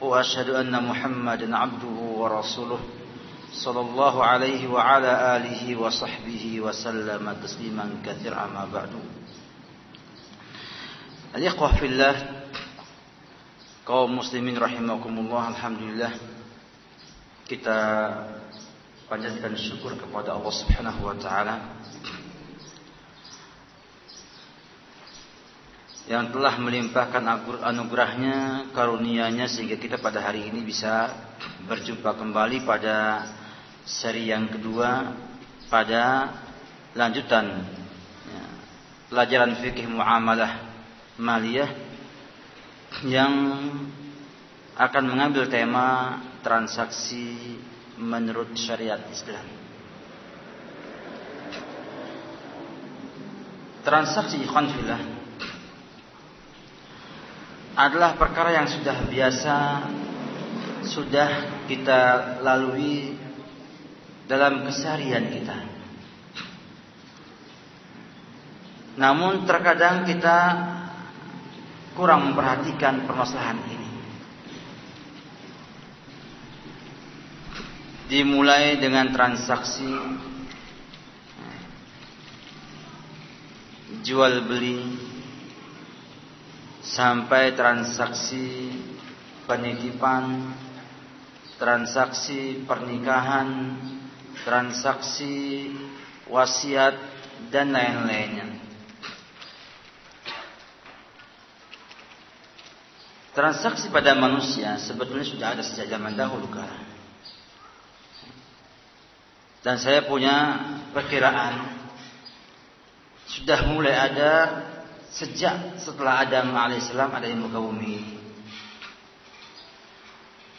وأشهد أن محمدا عبده ورسوله صلى الله عليه وعلى آله وصحبه وسلم تسليما كثيرا ما بعد الإخوة في الله kaum muslimin rahimakumullah alhamdulillah kita panjatkan syukur kepada Allah Subhanahu wa taala yang telah melimpahkan anugerahnya, karunia-Nya sehingga kita pada hari ini bisa berjumpa kembali pada seri yang kedua pada lanjutan ya, pelajaran fikih muamalah maliyah yang akan mengambil tema transaksi menurut syariat Islam. Transaksi ikhwan adalah perkara yang sudah biasa sudah kita lalui dalam keseharian kita. Namun terkadang kita kurang memperhatikan permasalahan ini. Dimulai dengan transaksi jual beli sampai transaksi penitipan, transaksi pernikahan, transaksi wasiat dan lain-lainnya. Transaksi pada manusia sebetulnya sudah ada sejak zaman dahulu kala. Dan saya punya perkiraan sudah mulai ada sejak setelah Adam alaihissalam ada di muka bumi.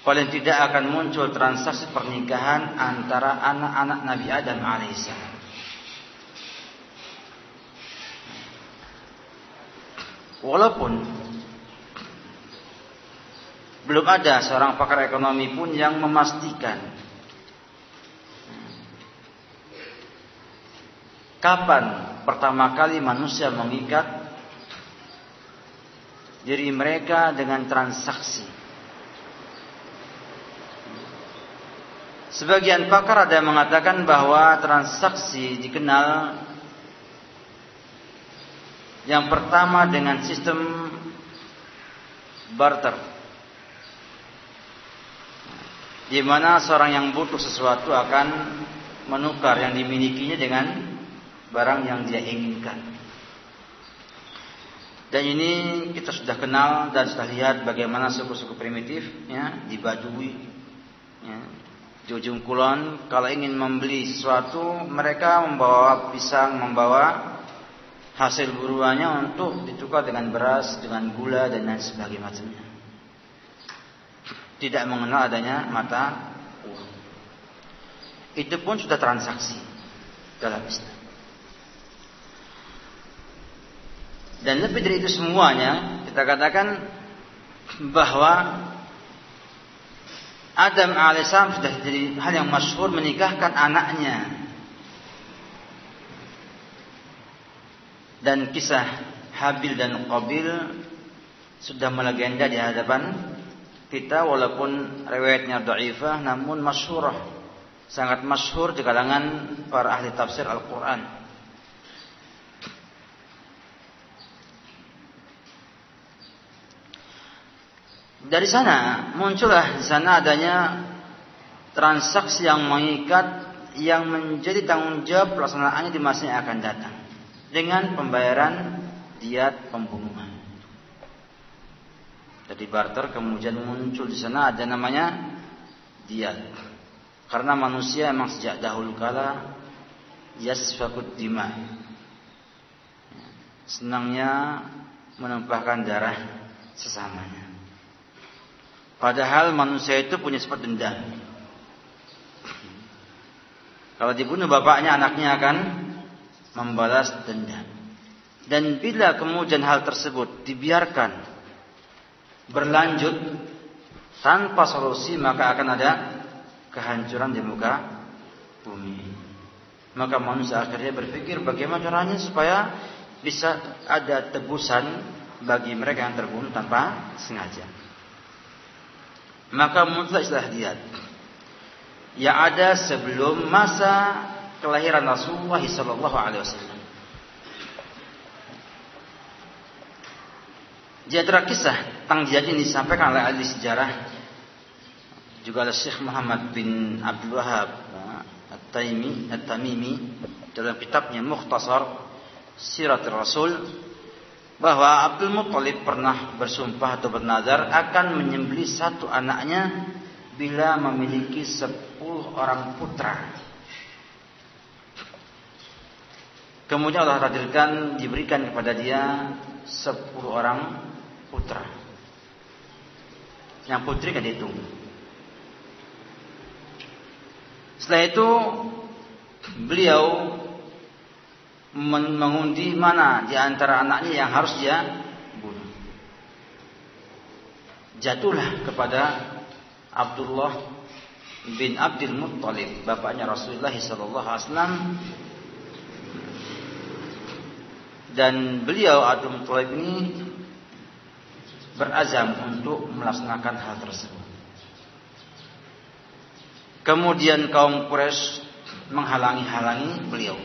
Paling tidak akan muncul transaksi pernikahan antara anak-anak Nabi Adam alaihissalam walaupun belum ada seorang pakar ekonomi pun yang memastikan kapan pertama kali manusia mengikat diri mereka dengan transaksi. Sebagian pakar ada yang mengatakan bahwa transaksi dikenal yang pertama dengan sistem barter. Di mana seorang yang butuh sesuatu akan menukar yang dimilikinya dengan barang yang dia inginkan. Dan ini kita sudah kenal dan sudah lihat bagaimana suku-suku primitif ya, di Badui ya, di ujung kulon kalau ingin membeli sesuatu mereka membawa pisang, membawa hasil buruannya untuk ditukar dengan beras, dengan gula dan lain sebagainya. Tidak mengenal adanya mata uang. Itu pun sudah transaksi dalam Islam. Dan lebih dari itu semuanya kita katakan bahwa Adam alaihissalam sudah jadi hal yang masyhur menikahkan anaknya. Dan kisah Habil dan Qabil sudah melegenda di hadapan kita walaupun riwayatnya dhaifah namun masyhurah sangat masyhur di kalangan para ahli tafsir Al-Qur'an. Dari sana muncullah di sana adanya transaksi yang mengikat yang menjadi tanggung jawab pelaksanaannya di masa yang akan datang dengan pembayaran diat pembunuhan. Jadi barter kemudian muncul di sana ada namanya diat. Karena manusia emang sejak dahulu kala yasfakut dima. Senangnya menumpahkan darah sesamanya. Padahal manusia itu punya sifat dendam. Kalau dibunuh bapaknya, anaknya akan membalas dendam. Dan bila kemudian hal tersebut dibiarkan berlanjut tanpa solusi, maka akan ada kehancuran di muka bumi. Maka manusia akhirnya berpikir bagaimana caranya supaya bisa ada tebusan bagi mereka yang terbunuh tanpa sengaja. Maka muncullah istilah diat yang ada sebelum masa kelahiran Rasulullah sallallahu alaihi wasallam. Antara kisah tentang jihad ini disampaikan oleh ahli sejarah juga oleh Syekh Muhammad bin Abdul Wahab At-Taimi At-Tamimi dalam kitabnya Mukhtasar Sirat Rasul bahwa Abdul Muttalib pernah bersumpah atau bernazar akan menyembelih satu anaknya bila memiliki sepuluh orang putra. Kemudian Allah takdirkan diberikan kepada dia sepuluh orang putra. Yang putri kan dihitung. Setelah itu beliau mengundi mana di antara anaknya yang harus dia bunuh. Jatuhlah kepada Abdullah bin Abdul Muttalib, bapaknya Rasulullah sallallahu alaihi wasallam. Dan beliau Abdul Muttalib ini berazam untuk melaksanakan hal tersebut. Kemudian kaum Quraisy menghalangi-halangi beliau.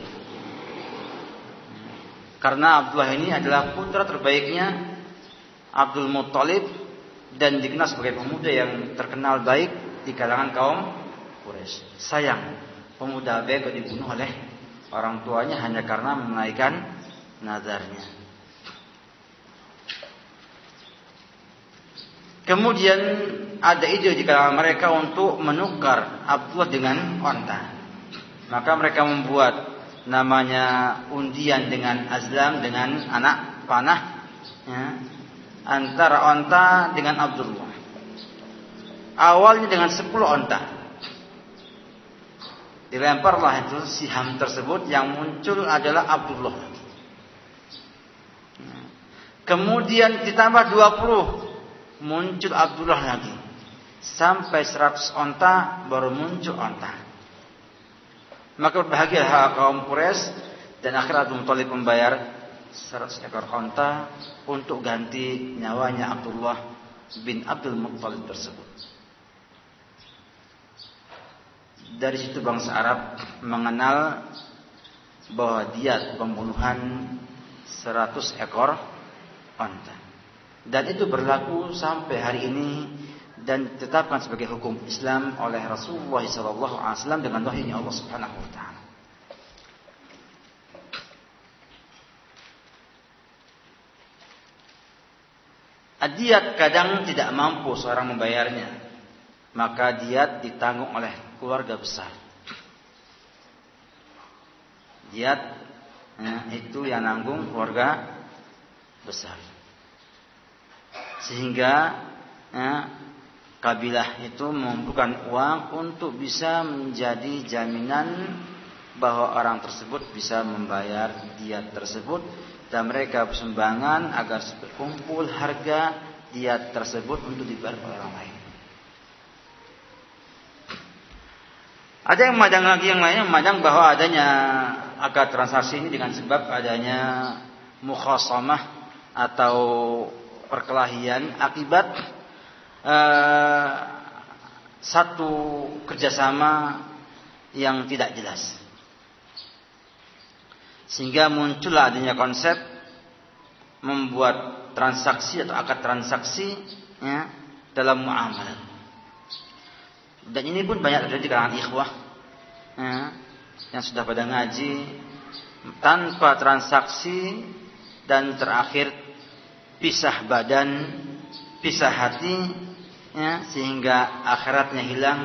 Karena Abdullah ini adalah putra terbaiknya Abdul Muttalib dan dikenal sebagai pemuda yang terkenal baik di kalangan kaum Quraisy. Sayang, pemuda baik dibunuh oleh orang tuanya hanya karena menaikkan nazarnya. Kemudian ada ide di kalangan mereka untuk menukar Abdullah dengan onta. Maka mereka membuat namanya undian dengan azlam dengan anak panah ya, antara onta dengan Abdullah. Awalnya dengan 10 onta. Dilemparlah itu siham tersebut yang muncul adalah Abdullah. Kemudian ditambah 20 muncul Abdullah lagi. Sampai 100 onta baru muncul onta. Maka berbahagialah kaum Quraisy dan akhirnya Abu Thalib membayar 100 ekor onta untuk ganti nyawanya Abdullah bin Abdul Muttalib tersebut. Dari situ bangsa Arab mengenal bahwa dia pembunuhan 100 ekor onta. Dan itu berlaku sampai hari ini dan ditetapkan sebagai hukum Islam oleh Rasulullah SAW dengan wahyunya Allah Subhanahu Wa Taala. Diat kadang tidak mampu seorang membayarnya, maka diat ditanggung oleh keluarga besar. Diat ya, itu yang nanggung keluarga besar, sehingga ya, kabilah itu mengumpulkan uang untuk bisa menjadi jaminan bahwa orang tersebut bisa membayar diat tersebut dan mereka bersumbangan agar kumpul harga diat tersebut untuk dibayar oleh orang lain. Ada yang memandang lagi yang lainnya memandang bahwa adanya akad transaksi ini dengan sebab adanya mukhasamah atau perkelahian akibat uh, satu kerjasama yang tidak jelas. Sehingga muncullah adanya konsep membuat transaksi atau akad transaksi ya, dalam muamalah. Dan ini pun banyak terjadi di kalangan ikhwah ya, yang sudah pada ngaji tanpa transaksi dan terakhir pisah badan, pisah hati ya, sehingga akhiratnya hilang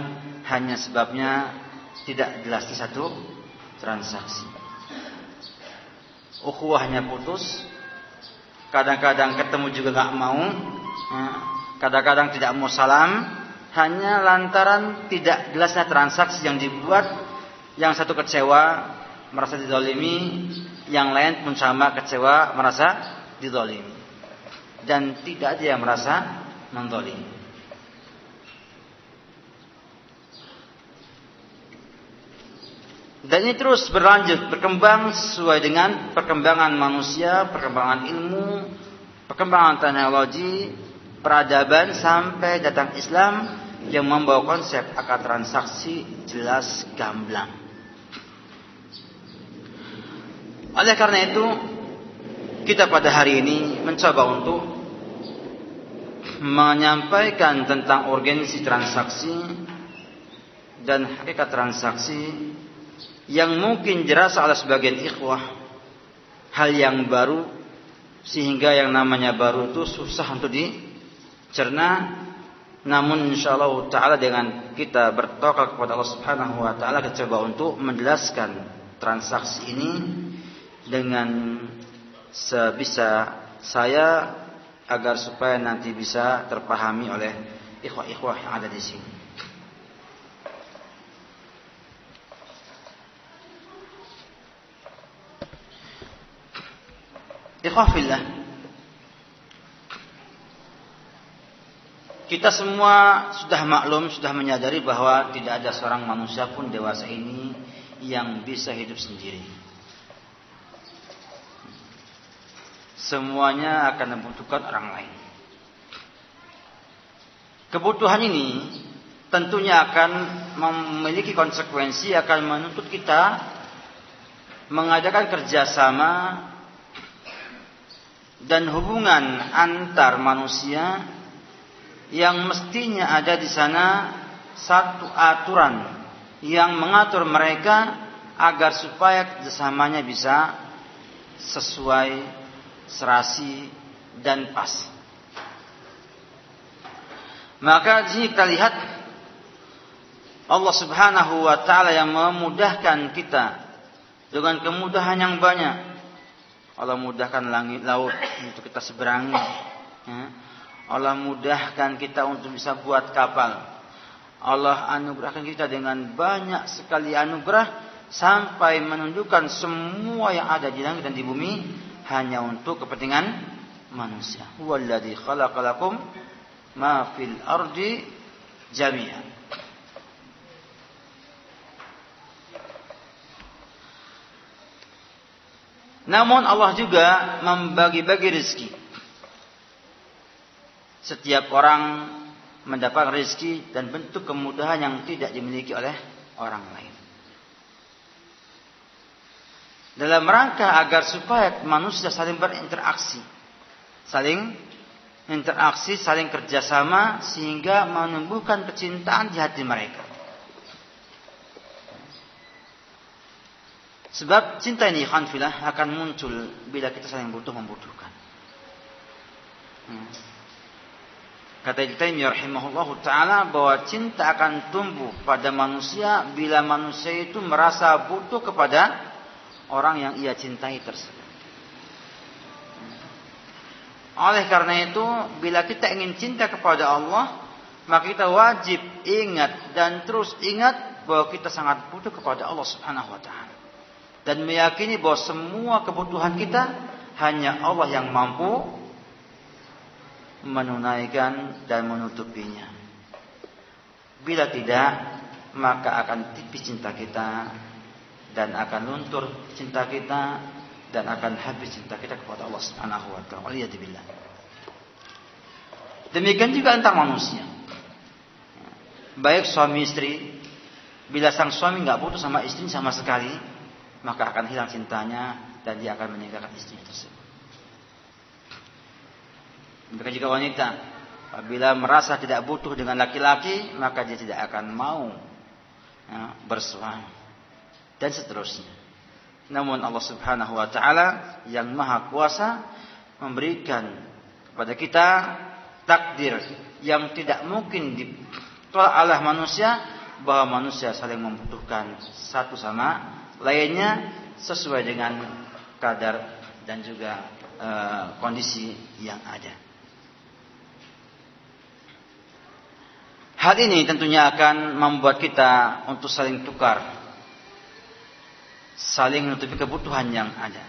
hanya sebabnya tidak jelas di satu transaksi. Ukhuwahnya putus, kadang-kadang ketemu juga nggak mau, ya, kadang-kadang tidak mau salam, hanya lantaran tidak jelasnya transaksi yang dibuat yang satu kecewa merasa didolimi, yang lain pun sama kecewa merasa didolimi. Dan tidak ada yang merasa mendolimi. Dan ini terus berlanjut, berkembang sesuai dengan perkembangan manusia, perkembangan ilmu, perkembangan teknologi, peradaban sampai datang Islam yang membawa konsep akad transaksi jelas gamblang. Oleh karena itu, kita pada hari ini mencoba untuk menyampaikan tentang urgensi transaksi dan hakikat transaksi yang mungkin dirasa oleh sebagian ikhwah hal yang baru sehingga yang namanya baru itu susah untuk dicerna namun insyaallah taala dengan kita bertawakal kepada Allah Subhanahu wa taala kita coba untuk menjelaskan transaksi ini dengan sebisa saya agar supaya nanti bisa terpahami oleh ikhwah-ikhwah yang ada di sini. Ikhwah fillah. Kita semua sudah maklum, sudah menyadari bahwa tidak ada seorang manusia pun dewasa ini yang bisa hidup sendiri. Semuanya akan membutuhkan orang lain. Kebutuhan ini tentunya akan memiliki konsekuensi akan menuntut kita mengadakan kerjasama dan hubungan antar manusia yang mestinya ada di sana satu aturan yang mengatur mereka agar supaya kerjasamanya bisa sesuai serasi dan pas. Maka di sini kita lihat Allah Subhanahu wa taala yang memudahkan kita dengan kemudahan yang banyak Allah mudahkan langit laut untuk kita seberangi. Ya. Allah mudahkan kita untuk bisa buat kapal. Allah anugerahkan kita dengan banyak sekali anugerah sampai menunjukkan semua yang ada di langit dan di bumi hanya untuk kepentingan manusia. Walladzi khalaqalakum ma fil ardi jami'an. Namun Allah juga membagi-bagi rezeki. Setiap orang mendapat rezeki dan bentuk kemudahan yang tidak dimiliki oleh orang lain. Dalam rangka agar supaya manusia saling berinteraksi, saling interaksi, saling kerjasama sehingga menumbuhkan kecintaan di hati mereka. Sebab cinta ini khanfilah akan muncul bila kita saling butuh membutuhkan. Hmm. Kata Ibnu Taimiyah rahimahullah taala bahwa cinta akan tumbuh pada manusia bila manusia itu merasa butuh kepada orang yang ia cintai tersebut. Oleh karena itu, bila kita ingin cinta kepada Allah, maka kita wajib ingat dan terus ingat bahwa kita sangat butuh kepada Allah Subhanahu wa taala dan meyakini bahwa semua kebutuhan kita hanya Allah yang mampu menunaikan dan menutupinya. Bila tidak, maka akan tipis cinta kita dan akan luntur cinta kita dan akan habis cinta kita kepada Allah Subhanahu wa taala. Demikian juga antar manusia. Baik suami istri, bila sang suami nggak putus sama istri sama sekali, maka akan hilang cintanya dan dia akan meninggalkan istrinya tersebut. Demikian juga wanita, apabila merasa tidak butuh dengan laki-laki, maka dia tidak akan mau ya, bersuami dan seterusnya. Namun Allah Subhanahu wa taala yang Maha Kuasa memberikan kepada kita takdir yang tidak mungkin ditolak oleh manusia bahwa manusia saling membutuhkan satu sama lainnya sesuai dengan kadar dan juga e, kondisi yang ada. Hal ini tentunya akan membuat kita untuk saling tukar saling menutupi kebutuhan yang ada.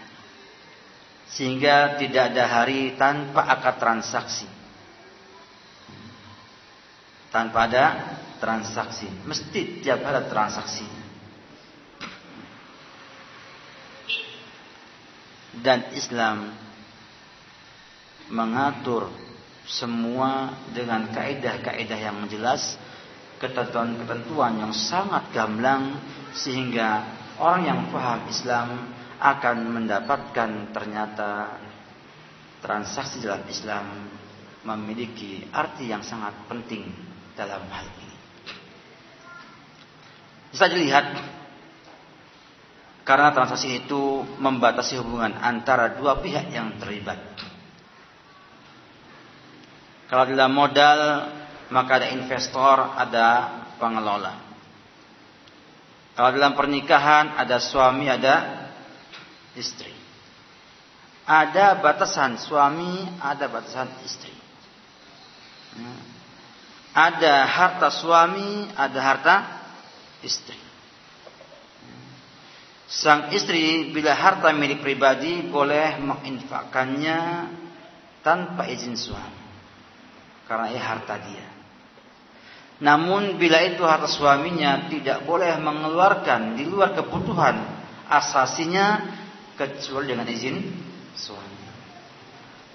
Sehingga tidak ada hari tanpa akad transaksi. Tanpa ada transaksi. Mesti tiap ada transaksi. Dan Islam mengatur semua dengan kaedah-kaedah yang jelas, ketentuan-ketentuan yang sangat gamblang sehingga orang yang paham Islam akan mendapatkan ternyata transaksi dalam Islam memiliki arti yang sangat penting dalam hal ini. Bisa dilihat karena transaksi itu membatasi hubungan antara dua pihak yang terlibat. Kalau dalam modal maka ada investor, ada pengelola. Kalau dalam pernikahan ada suami, ada istri. Ada batasan suami, ada batasan istri. Ada harta suami, ada harta istri. Sang istri bila harta milik pribadi boleh menginfakkannya tanpa izin suami. Karena ia harta dia. Namun bila itu harta suaminya tidak boleh mengeluarkan di luar kebutuhan asasinya kecuali dengan izin suami.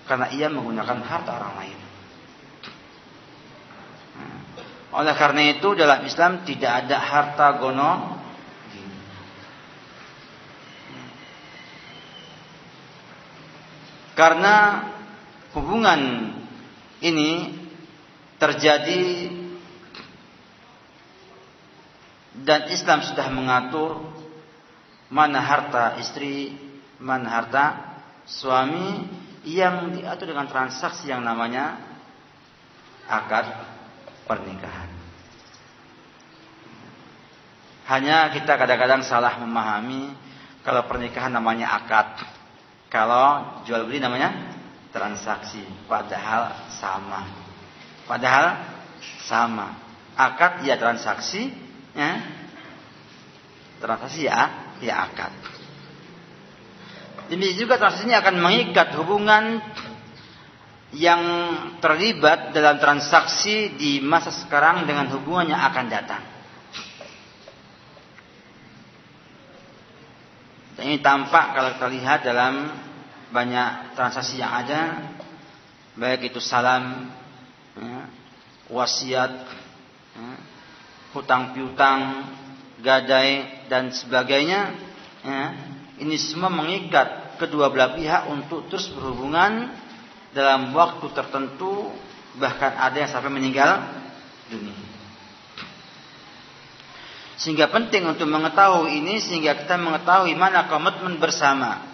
Karena ia menggunakan harta orang lain. Hmm. Oleh karena itu dalam Islam tidak ada harta gono Karena hubungan ini terjadi dan Islam sudah mengatur mana harta istri, mana harta suami yang diatur dengan transaksi yang namanya akad pernikahan. Hanya kita kadang-kadang salah memahami kalau pernikahan namanya akad, kalau jual beli namanya transaksi, padahal sama. Padahal sama. Akad ya transaksi, ya. Transaksi ya, ya akad. Demikian juga transaksi ini akan mengikat hubungan yang terlibat dalam transaksi di masa sekarang dengan hubungan yang akan datang. Dan ini tampak kalau kita lihat dalam banyak transaksi yang ada, baik itu salam, ya, wasiat, ya, hutang piutang, gadai dan sebagainya. Ya, ini semua mengikat kedua belah pihak untuk terus berhubungan dalam waktu tertentu, bahkan ada yang sampai meninggal dunia. Sehingga penting untuk mengetahui ini sehingga kita mengetahui mana komitmen bersama.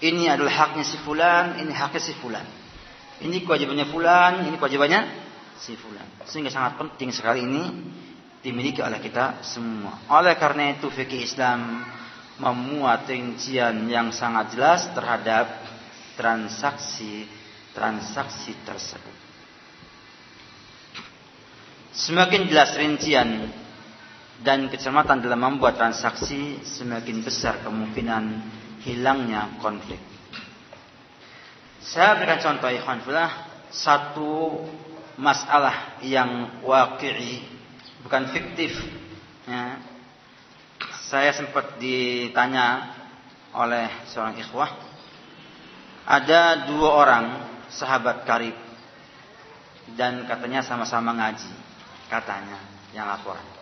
Ini adalah haknya si fulan, ini haknya si fulan. Ini kewajibannya fulan, ini kewajibannya si fulan. Sehingga sangat penting sekali ini dimiliki oleh kita semua. Oleh karena itu fikih Islam memuat rincian yang sangat jelas terhadap transaksi-transaksi tersebut. Semakin jelas rincian dan kecermatan dalam membuat transaksi, semakin besar kemungkinan hilangnya konflik. Saya berikan contoh ikhwan fillah satu masalah yang waqi'i bukan fiktif. Ya. Saya sempat ditanya oleh seorang ikhwah ada dua orang sahabat karib dan katanya sama-sama ngaji katanya yang laporan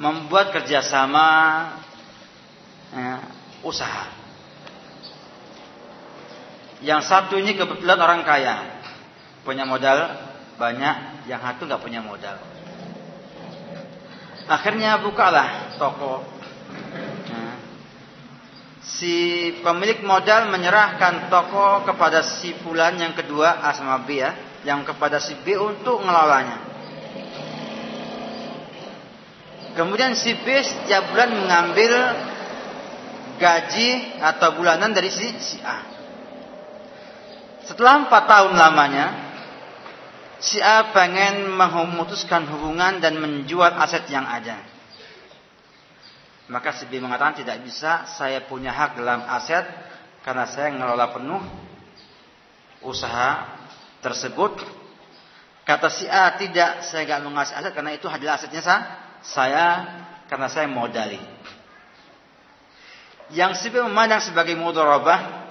membuat kerjasama ya, usaha yang satu ini kebetulan orang kaya, punya modal banyak, yang satu nggak punya modal. Akhirnya bukalah toko. Nah, si pemilik modal menyerahkan toko kepada si fulan yang kedua A sama B ya, yang kepada si B untuk ngelolanya. Kemudian si B setiap bulan mengambil gaji atau bulanan dari si, si A. Setelah empat tahun lamanya, si A pengen memutuskan hubungan dan menjual aset yang ada. Maka si B mengatakan tidak bisa, saya punya hak dalam aset karena saya mengelola penuh usaha tersebut. Kata si A tidak, saya nggak mengasih aset karena itu adalah asetnya saya, saya karena saya modali. Yang si memandang sebagai mudharabah,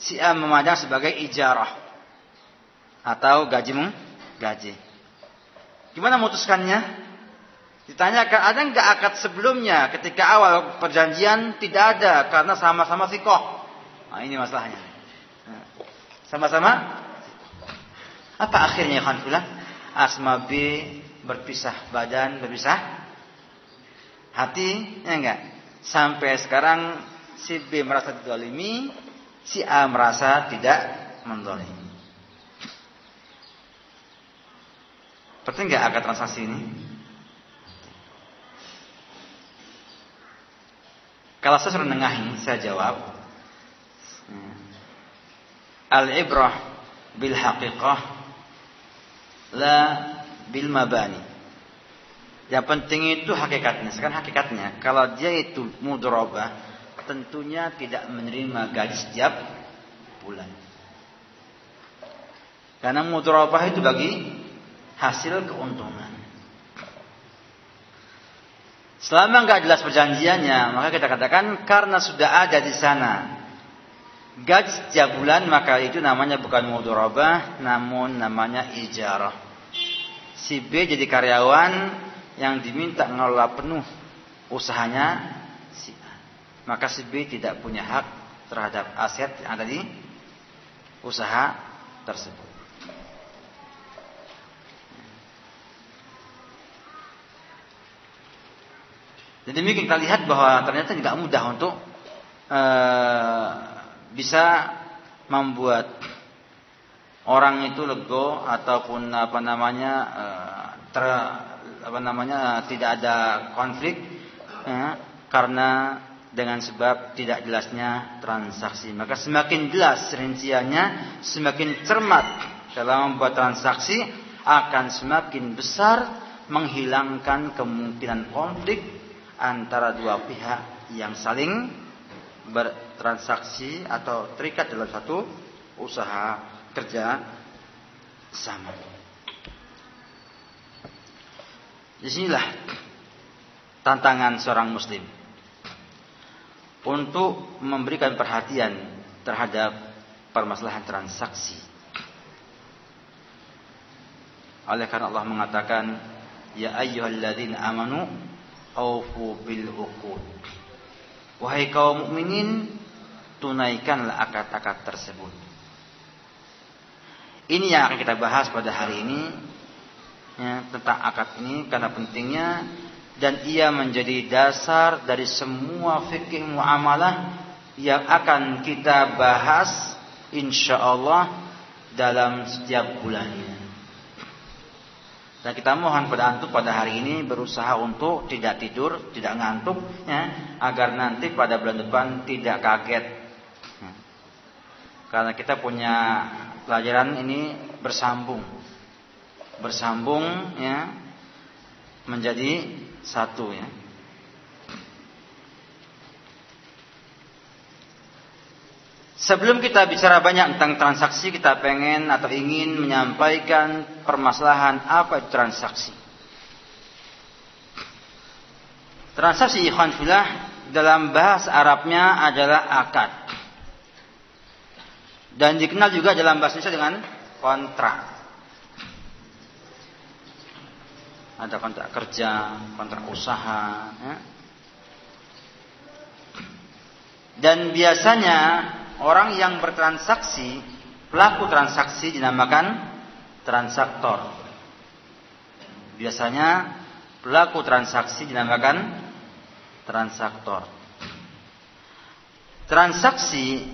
si A memandang sebagai ijarah atau gaji gaji. Gimana memutuskannya? Ditanyakan ada nggak akad sebelumnya ketika awal perjanjian tidak ada karena sama-sama sikoh. Nah ini masalahnya. Sama-sama apa akhirnya Khanfullah? Asma B berpisah badan, berpisah hati, ya enggak? Sampai sekarang si B merasa didolimi, si A merasa tidak mendolimi. Penting nggak akad transaksi ini? Kalau saya suruh nengahi, saya jawab. Al-ibrah bil haqiqah la bil mabani. Yang penting itu hakikatnya. Sekarang hakikatnya, kalau dia itu mudrobah, tentunya tidak menerima gaji setiap bulan. Karena mudrobah itu bagi hasil keuntungan. Selama nggak jelas perjanjiannya, maka kita katakan karena sudah ada di sana gaji setiap bulan, maka itu namanya bukan mudharabah, namun namanya ijarah. Si B jadi karyawan yang diminta mengelola penuh usahanya si A. Maka si B tidak punya hak terhadap aset yang ada di usaha tersebut. Jadi demikian kita lihat bahwa ternyata tidak mudah untuk e, bisa membuat orang itu lego ataupun apa namanya e, ter, apa namanya tidak ada konflik ya, karena dengan sebab tidak jelasnya transaksi. Maka semakin jelas rinciannya, semakin cermat dalam membuat transaksi akan semakin besar menghilangkan kemungkinan konflik antara dua pihak yang saling bertransaksi atau terikat dalam satu usaha kerja sama. Di sinilah tantangan seorang muslim untuk memberikan perhatian terhadap permasalahan transaksi. Oleh karena Allah mengatakan, Ya ayyuhalladzina amanu aufu bil uqud. Wahai kaum mukminin, tunaikanlah akad-akad tersebut. Ini yang akan kita bahas pada hari ini ya, tentang akad ini karena pentingnya dan ia menjadi dasar dari semua fikih muamalah yang akan kita bahas insya Allah dalam setiap bulannya. Dan kita mohon pada antum pada hari ini berusaha untuk tidak tidur, tidak ngantuk, ya, agar nanti pada bulan depan tidak kaget. Ya. Karena kita punya pelajaran ini bersambung, bersambung, ya, menjadi satu, ya. Sebelum kita bicara banyak tentang transaksi, kita pengen atau ingin menyampaikan permasalahan apa itu transaksi. Transaksi ikhwan filah dalam bahasa Arabnya adalah akad. Dan dikenal juga dalam bahasa Indonesia dengan kontrak. Ada kontrak kerja, kontrak usaha. Ya. Dan biasanya orang yang bertransaksi, pelaku transaksi dinamakan transaktor. Biasanya pelaku transaksi dinamakan transaktor. Transaksi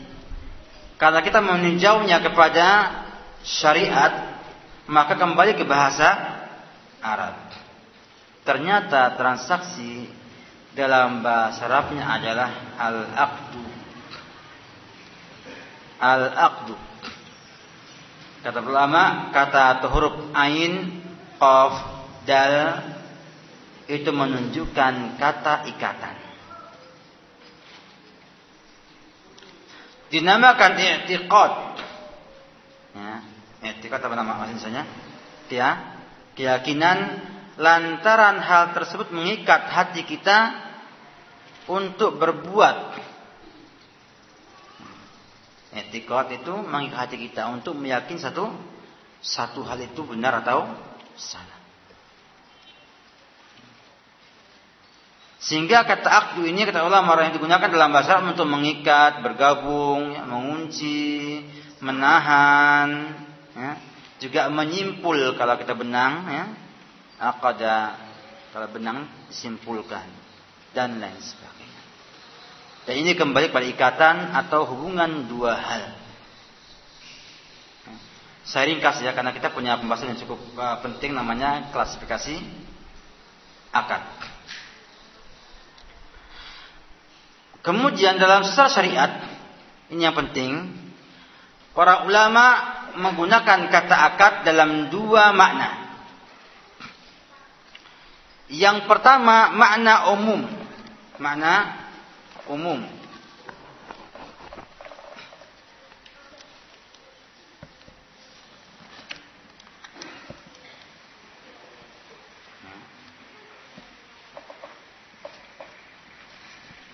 kalau kita meninjaunya kepada syariat maka kembali ke bahasa Arab. Ternyata transaksi dalam bahasa Arabnya adalah al-aqdu al-aqdu. Kata ulama, kata atau huruf ain, qaf, dal itu menunjukkan kata ikatan. Dinamakan i'tiqad. Ya, i'tiqad apa nama maksudnya? Ya, keyakinan lantaran hal tersebut mengikat hati kita untuk berbuat. Etikot itu mengikat hati kita untuk meyakini satu satu hal itu benar atau salah. Sehingga kata akdu ini kata ulama yang digunakan dalam bahasa untuk mengikat, bergabung, mengunci, menahan, ya, juga menyimpul kalau kita benang, ya, akada kalau benang simpulkan dan lain sebagainya. Dan ini kembali pada ikatan atau hubungan dua hal. Saya ringkas ya karena kita punya pembahasan yang cukup uh, penting namanya klasifikasi akad. Kemudian dalam secara syariat ini yang penting para ulama menggunakan kata akad dalam dua makna. Yang pertama makna umum. Makna umum.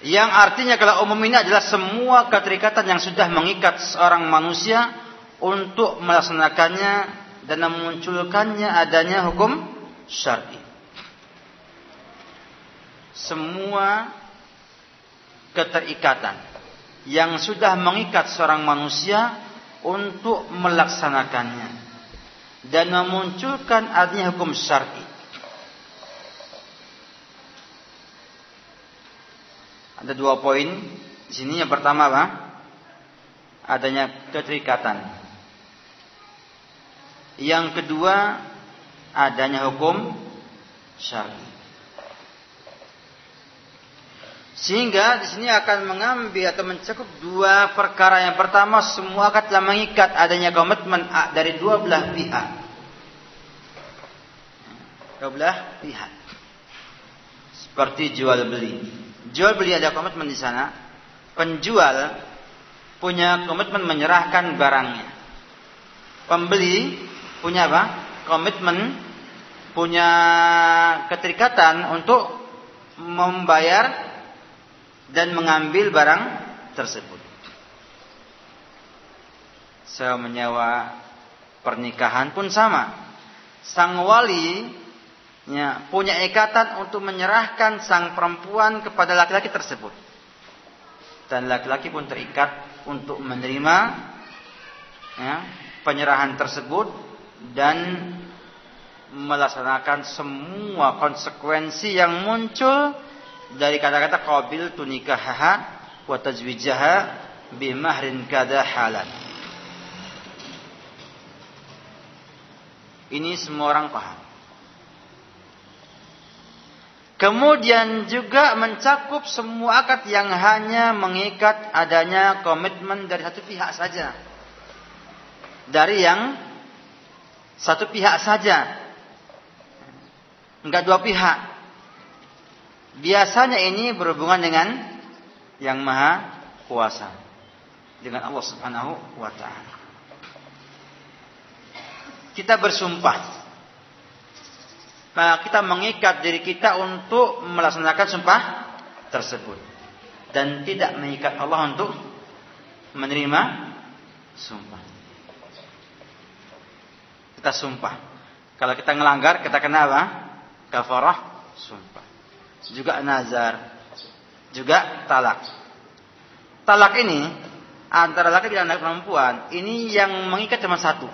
Yang artinya kalau umum ini adalah semua keterikatan yang sudah mengikat seorang manusia untuk melaksanakannya dan memunculkannya adanya hukum syar'i. Semua keterikatan yang sudah mengikat seorang manusia untuk melaksanakannya dan memunculkan adanya hukum syar'i. Ada dua poin di sini. Yang pertama apa? Adanya keterikatan. Yang kedua adanya hukum syar'i. Sehingga di sini akan mengambil atau mencakup dua perkara. Yang pertama, semua akad telah mengikat adanya komitmen dari dua belah pihak. Dua belah pihak. Seperti jual beli. Jual beli ada komitmen di sana. Penjual punya komitmen menyerahkan barangnya. Pembeli punya apa? Komitmen punya keterikatan untuk membayar dan mengambil barang tersebut. Saya menyewa pernikahan pun sama. Sang wali ya, punya ikatan untuk menyerahkan sang perempuan kepada laki-laki tersebut. Dan laki-laki pun terikat untuk menerima ya, penyerahan tersebut dan melaksanakan semua konsekuensi yang muncul dari kata-kata qabil tunikahaha wa tajwijaha bimahrin kada halan. Ini semua orang paham. Kemudian juga mencakup semua akad yang hanya mengikat adanya komitmen dari satu pihak saja. Dari yang satu pihak saja. Enggak dua pihak. Biasanya ini berhubungan dengan yang maha kuasa. Dengan Allah subhanahu wa ta'ala. Kita bersumpah maka kita mengikat diri kita untuk melaksanakan sumpah tersebut dan tidak mengikat Allah untuk menerima sumpah. Kita sumpah. Kalau kita melanggar, kita kena apa? Kafarah sumpah. Juga nazar. Juga talak. Talak ini antara laki dan perempuan, ini yang mengikat cuma satu,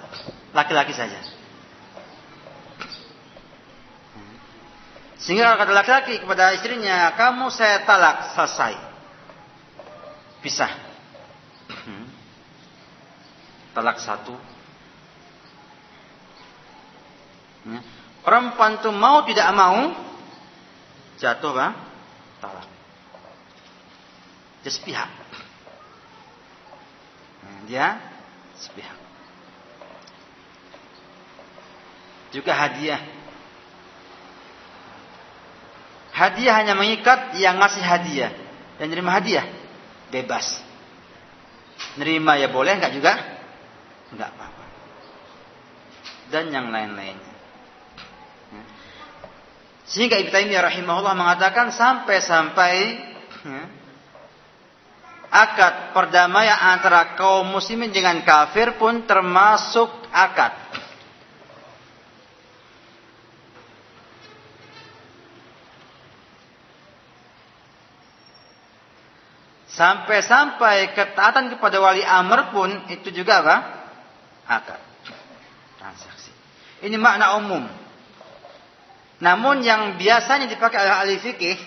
laki-laki saja. Sehingga kata laki-laki kepada istrinya, kamu saya talak, selesai. Pisah. Hmm. Talak satu. Ya. Perempuan itu mau tidak mau, jatuh bang, talak. Dia sepihak. Dia sepihak. Juga hadiah Hadiah hanya mengikat yang ngasih hadiah dan nerima hadiah bebas. Nerima ya boleh, enggak juga? Enggak apa-apa. Dan yang lain-lainnya. Ya. Sehingga Ibnu Taimiyah rahimahullah mengatakan sampai-sampai ya, akad perdamaian antara kaum muslimin dengan kafir pun termasuk akad. Sampai-sampai ketaatan kepada wali amr pun itu juga apa? Akad. Transaksi. Ini makna umum. Namun yang biasanya dipakai oleh ahli fikih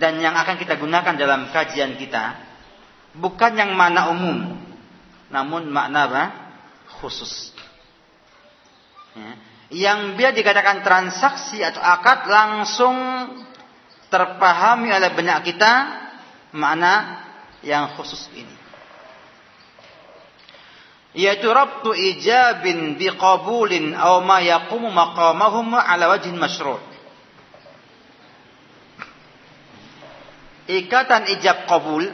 dan yang akan kita gunakan dalam kajian kita bukan yang makna umum, namun makna apa? khusus. Ya. Yang biar dikatakan transaksi atau akad langsung terpahami oleh banyak kita makna yang khusus ini. Yaitu rabtu ijabin biqabulin aw ma yaqumu maqamahum ala wajhin masyru' ikatan ijab kabul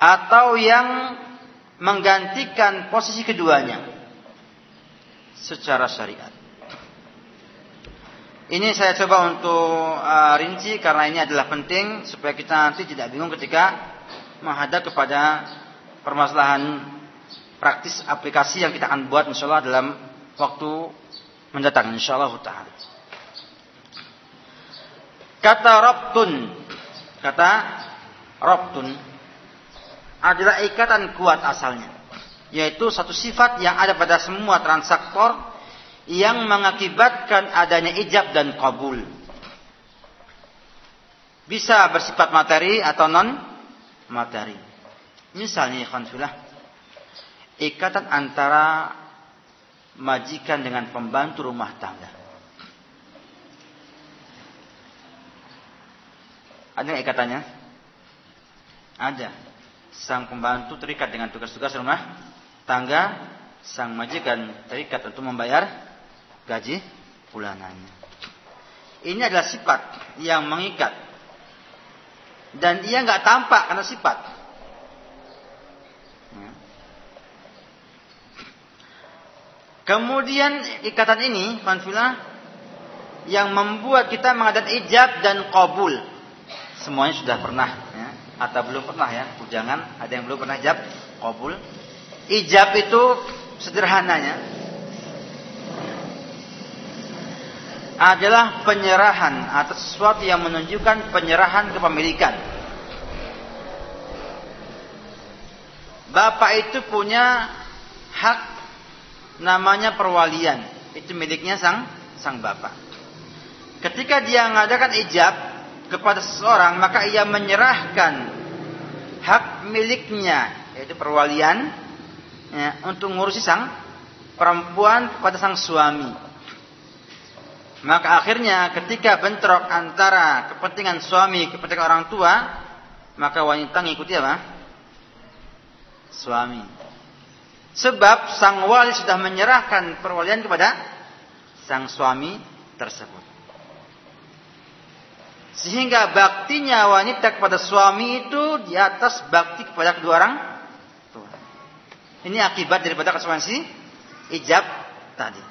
atau yang menggantikan posisi keduanya secara syariat. Ini saya coba untuk uh, rinci karena ini adalah penting supaya kita nanti tidak bingung ketika menghadap kepada permasalahan praktis aplikasi yang kita akan buat insyaallah dalam waktu mendatang insyaallah taala. Kata Rabtun Kata Robtun adalah ikatan kuat asalnya. Yaitu satu sifat yang ada pada semua transaktor yang mengakibatkan adanya ijab dan kabul. Bisa bersifat materi atau non materi. Misalnya ikhwan ikatan antara majikan dengan pembantu rumah tangga. Ada ikatannya? Ada. Sang pembantu terikat dengan tugas-tugas rumah tangga, sang majikan terikat untuk membayar gaji bulanannya. Ini adalah sifat yang mengikat. Dan ia nggak tampak karena sifat. Ya. Kemudian ikatan ini, fanfila, yang membuat kita mengadat ijab dan kabul semuanya sudah pernah ya. atau belum pernah ya jangan ada yang belum pernah ijab kabul ijab itu sederhananya adalah penyerahan atau sesuatu yang menunjukkan penyerahan kepemilikan. Bapak itu punya hak namanya perwalian. Itu miliknya sang sang bapak. Ketika dia mengadakan ijab kepada seseorang maka ia menyerahkan hak miliknya yaitu perwalian ya, untuk ngurusi sang perempuan kepada sang suami. Maka akhirnya ketika bentrok antara kepentingan suami kepentingan orang tua, maka wanita mengikuti apa? Suami. Sebab sang wali sudah menyerahkan perwalian kepada sang suami tersebut. Sehingga baktinya wanita kepada suami itu di atas bakti kepada kedua orang tua. Ini akibat daripada konsekuensi ijab tadi.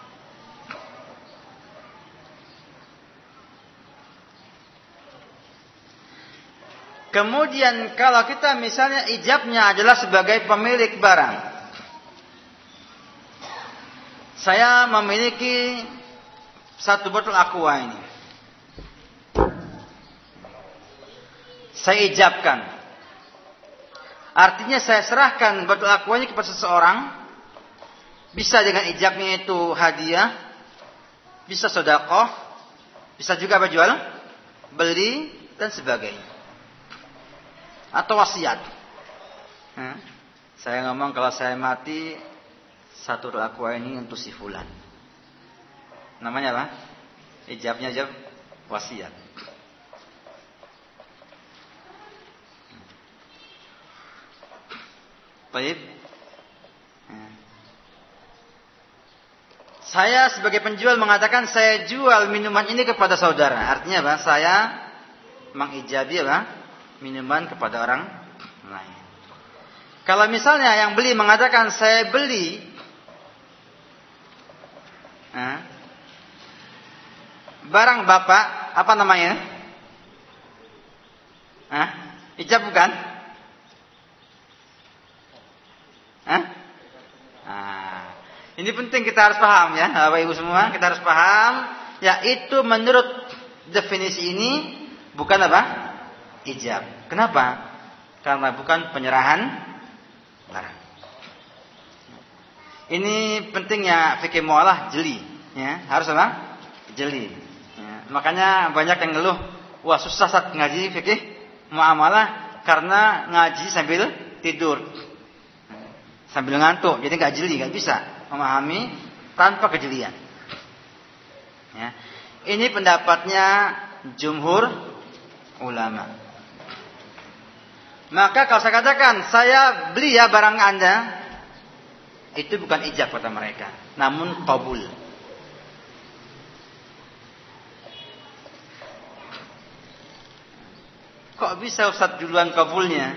Kemudian kalau kita misalnya ijabnya adalah sebagai pemilik barang. Saya memiliki satu botol aqua ini. saya ijabkan. Artinya saya serahkan batu aquanya kepada seseorang. Bisa dengan ijabnya itu hadiah. Bisa sodakoh. Bisa juga apa jual? Beli dan sebagainya. Atau wasiat. Hmm. Saya ngomong kalau saya mati satu aqua ini untuk si fulan. Namanya apa? Ijabnya ijab wasiat. Baik. Saya sebagai penjual mengatakan saya jual minuman ini kepada saudara. Artinya apa? Saya mengijabi apa? Minuman kepada orang lain. Kalau misalnya yang beli mengatakan saya beli barang bapak apa namanya? Hah? Ijab bukan? Hah? Nah, ini penting kita harus paham ya, Bapak Ibu semua, kita harus paham yaitu menurut definisi ini bukan apa? Ijab. Kenapa? Karena bukan penyerahan barang. Ini pentingnya fikih mualah jeli, ya. Harus apa? Jeli. Ya. Makanya banyak yang ngeluh, wah susah saat ngaji fikih muamalah karena ngaji sambil tidur. Sambil ngantuk, jadi nggak jeli, nggak bisa memahami tanpa kejelian. Ya. Ini pendapatnya jumhur ulama. Maka kalau saya katakan saya beli ya barang anda, itu bukan ijab kata mereka, namun kabul. Kok bisa Ustaz duluan kabulnya?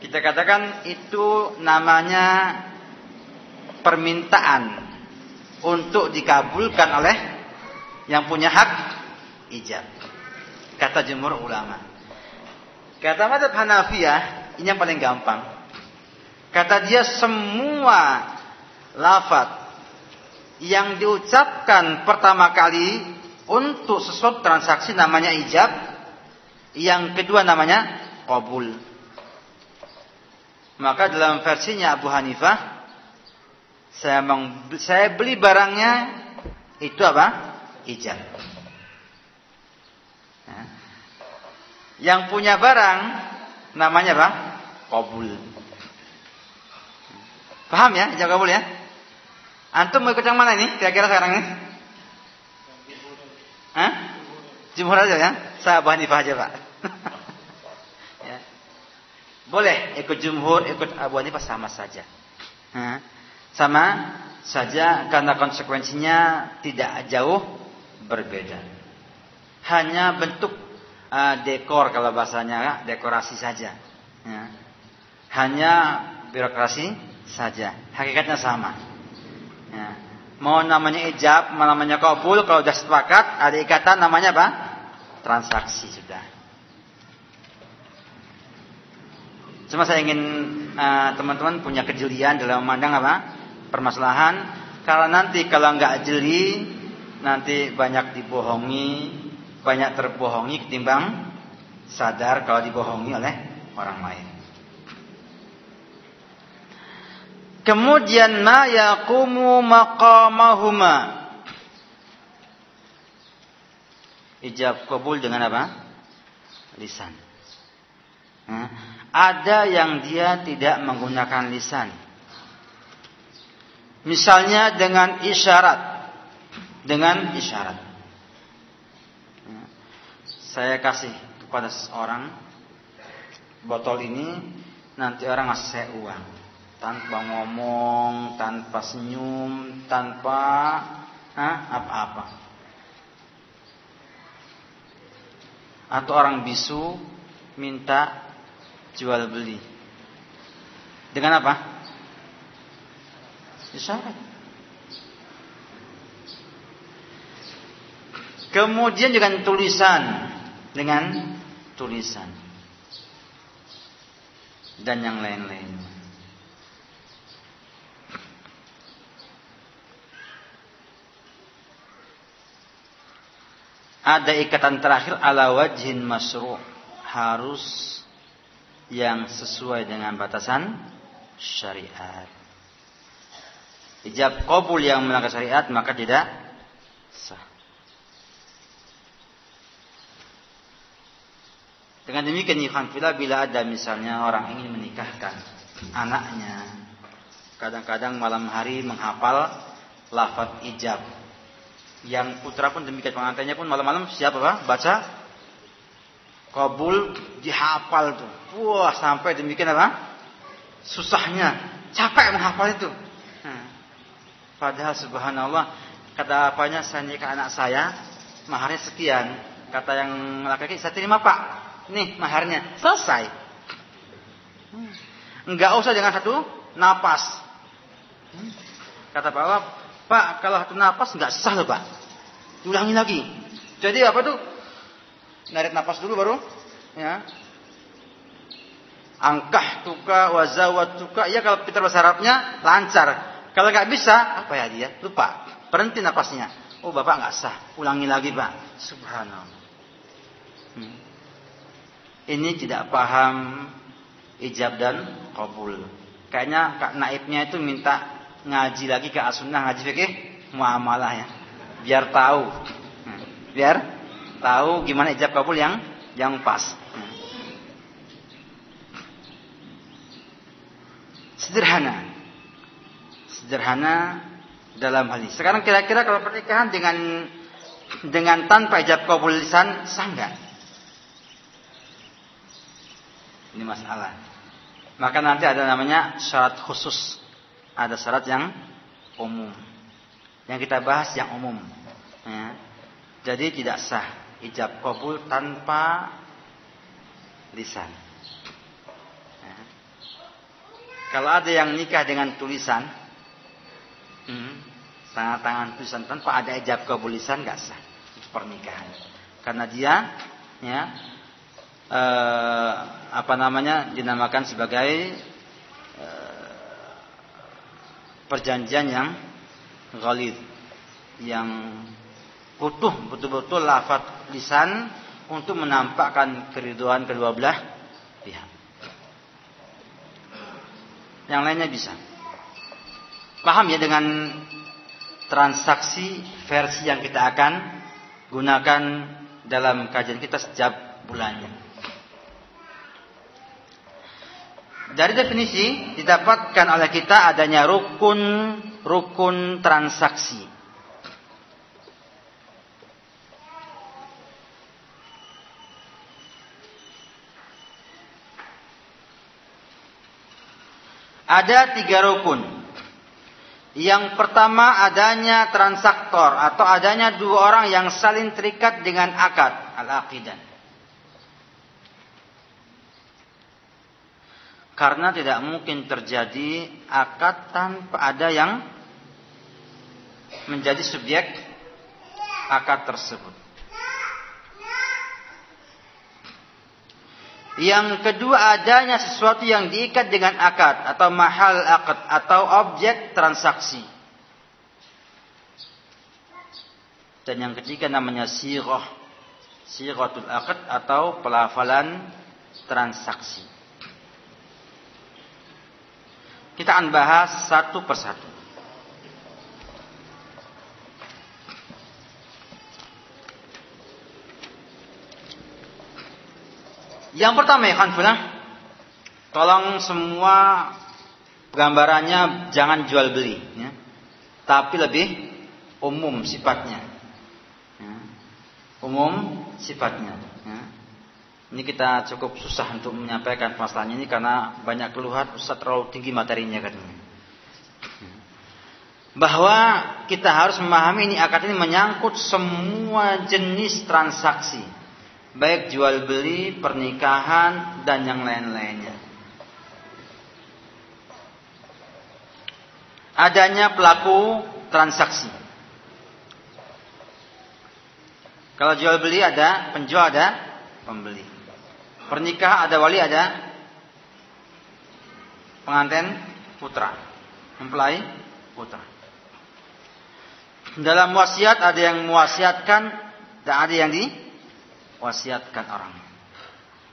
Kita katakan itu namanya permintaan untuk dikabulkan oleh yang punya hak ijab. Kata jumhur ulama. Kata madhab Hanafiyah, ini yang paling gampang. Kata dia semua lafat yang diucapkan pertama kali untuk sesuatu transaksi namanya ijab, yang kedua namanya qabul. Maka dalam versinya Abu Hanifah saya meng, saya beli barangnya itu apa? Ijab. Ya. Yang punya barang namanya apa? Qabul. Paham ya? Jawab kabul ya? Antum mau ikut yang mana ini? Kira-kira sekarang ini? Hah? Jumhur aja ya? Saya Abu Hanifah aja Pak. ya. Boleh ikut jumhur, ikut Abu Hanifah sama saja. Hah? Sama saja karena konsekuensinya tidak jauh berbeda. Hanya bentuk uh, dekor kalau bahasanya dekorasi saja. Ya. Hanya birokrasi saja. Hakikatnya sama. Ya. Mau namanya ijab, mau namanya kabul, kalau sudah sepakat ada ikatan namanya apa? Transaksi sudah. Cuma saya ingin eh, teman-teman uh, punya kejelian dalam memandang apa? Permasalahan. Kalau nanti kalau nggak jeli, nanti banyak dibohongi, banyak terbohongi ketimbang sadar kalau dibohongi oleh orang lain. Kemudian ma yaqumu maqamahuma. Ijab kabul dengan apa? Lisan. Nah, ada yang dia tidak menggunakan lisan. Misalnya dengan isyarat. Dengan isyarat. Saya kasih kepada seorang botol ini, nanti orang ngasih saya uang tanpa ngomong, tanpa senyum, tanpa apa-apa. Atau orang bisu minta jual beli. Dengan apa? Isyarat. Kemudian dengan tulisan, dengan tulisan dan yang lain-lain. ada ikatan terakhir ala wajhin masru' harus yang sesuai dengan batasan syariat. Ijab kabul yang melanggar syariat maka tidak sah. Dengan demikian Yuhanfila bila ada misalnya orang ingin menikahkan anaknya kadang-kadang malam hari menghafal lafaz ijab yang putra pun demikian pengantinnya pun malam-malam siapa pak baca kabul dihafal tuh. Wah sampai demikian apa? Susahnya, capek menghafal itu. Nah, padahal subhanallah Kata apanya saya nikah anak saya, maharnya sekian. Kata yang laki-laki, saya terima pak. Nih maharnya, selesai. Enggak usah dengan satu napas. Kata Pak Wab, Pak kalau satu napas enggak sah loh Pak. Ulangi lagi. Jadi apa tuh? Narik napas dulu baru. Ya. Angkah tuka wazawat tuka. Ya kalau kita bahasa Arabnya lancar. Kalau nggak bisa, apa ya dia? Lupa. Berhenti napasnya. Oh bapak nggak sah. Ulangi lagi pak. Subhanallah. Hmm. Ini tidak paham ijab dan kabul. Kayaknya kak naibnya itu minta ngaji lagi ke asunnah ngaji fikih muamalah ya. Biar tahu. Hmm. Biar tahu gimana ijab kabul yang yang pas. Hmm. Sederhana. Sederhana dalam hal ini. Sekarang kira-kira kalau pernikahan dengan dengan tanpa ijab kabul lisan sah enggak? Ini masalah. Maka nanti ada namanya syarat khusus. Ada syarat yang umum. Yang kita bahas yang umum. Ya. Jadi tidak sah ijab kabul tanpa lisan. Ya. Kalau ada yang nikah dengan tulisan, hmm, tangan-tangan tulisan tanpa ada ijab kabul lisan nggak sah pernikahan. Karena dia ya eh, apa namanya dinamakan sebagai eh, perjanjian yang ghalid yang utuh betul-betul lafaz lisan untuk menampakkan keriduan kedua belah pihak. Yang lainnya bisa. Paham ya dengan transaksi versi yang kita akan gunakan dalam kajian kita setiap bulannya. Dari definisi didapatkan oleh kita adanya rukun rukun transaksi. Ada tiga rukun. Yang pertama adanya transaktor atau adanya dua orang yang saling terikat dengan akad al-aqidah. Karena tidak mungkin terjadi akad tanpa ada yang menjadi subjek akad tersebut. Yang kedua adanya sesuatu yang diikat dengan akad atau mahal akad atau objek transaksi. Dan yang ketiga namanya sirah. Siratul akad atau pelafalan transaksi. Kita akan bahas satu persatu. Yang pertama ya Khanfulah, tolong semua gambarannya jangan jual beli, ya. tapi lebih umum sifatnya, ya. umum sifatnya. Ini kita cukup susah untuk menyampaikan masalahnya ini karena banyak keluhan Ustaz terlalu tinggi materinya katanya. Bahwa kita harus memahami ini akad ini menyangkut semua jenis transaksi. Baik jual beli, pernikahan, dan yang lain-lainnya. Adanya pelaku transaksi. Kalau jual beli ada penjual ada pembeli. Pernikah ada wali ada pengantin putra. Mempelai putra. Dalam wasiat ada yang mewasiatkan dan ada yang diwasiatkan orang.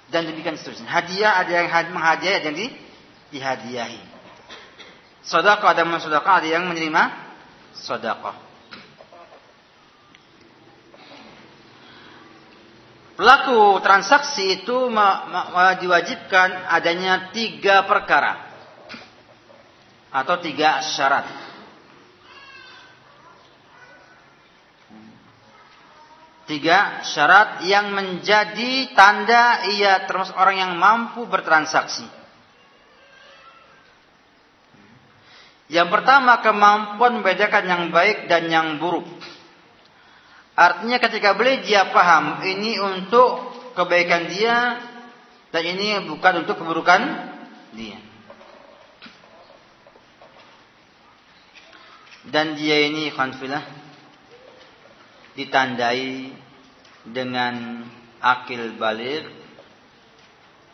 Dan demikian seterusnya. Hadiah ada yang menghadiahi ada yang di, dihadiahi. Sedekah ada yang ada yang menerima sedekah. Pelaku transaksi itu diwajibkan adanya tiga perkara atau tiga syarat. Tiga syarat yang menjadi tanda ia termasuk orang yang mampu bertransaksi. Yang pertama kemampuan membedakan yang baik dan yang buruk. Artinya ketika beli dia paham ini untuk kebaikan dia dan ini bukan untuk keburukan dia. Dan dia ini khanfilah ditandai dengan akil balik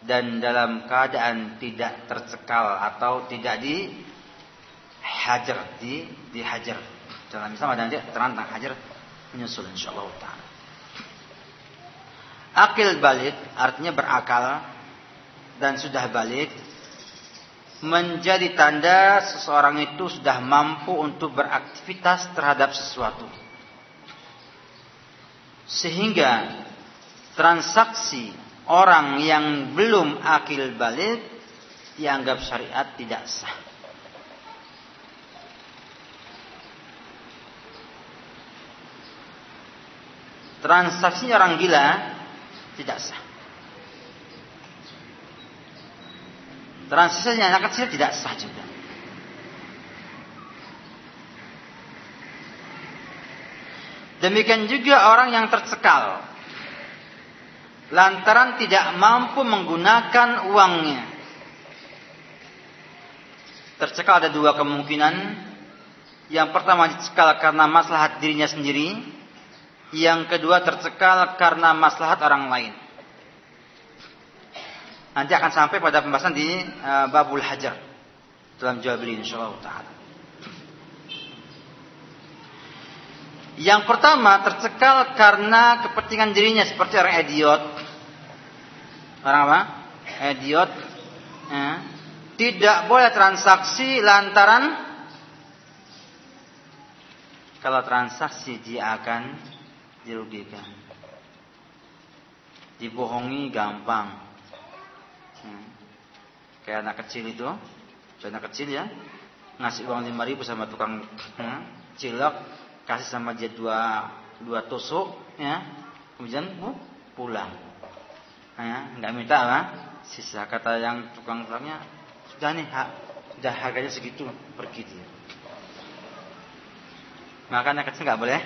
dan dalam keadaan tidak tercekal atau tidak di hajar di dihajar dalam Islam ada nanti terantang hajar menyusul insyaallah taala akil balik artinya berakal dan sudah balik menjadi tanda seseorang itu sudah mampu untuk beraktivitas terhadap sesuatu. Sehingga transaksi orang yang belum akil balik dianggap syariat tidak sah. Transaksi orang gila tidak sah. Transaksi anak kecil tidak sah juga. Demikian juga orang yang tercekal lantaran tidak mampu menggunakan uangnya. Tercekal ada dua kemungkinan. Yang pertama dicekal karena maslahat dirinya sendiri. Yang kedua tercekal karena maslahat orang lain. Nanti akan sampai pada pembahasan di uh, Babul Hajar dalam jawab ini insyaallah taala. Yang pertama tercekal karena kepentingan dirinya seperti orang idiot. Orang apa? Idiot. Ya. Tidak boleh transaksi lantaran kalau transaksi dia akan dirugikan. Dibohongi gampang. Hmm. Kayak anak kecil itu, anak kecil ya, ngasih uang lima ribu sama tukang hmm, cilok, kasih sama dia dua dua tusuk, ya, kemudian bu, pulang, ya, nggak minta apa, sisa kata yang tukang tukangnya sudah nih, ha, sudah harganya segitu, pergi dia. Maka anak kecil nggak boleh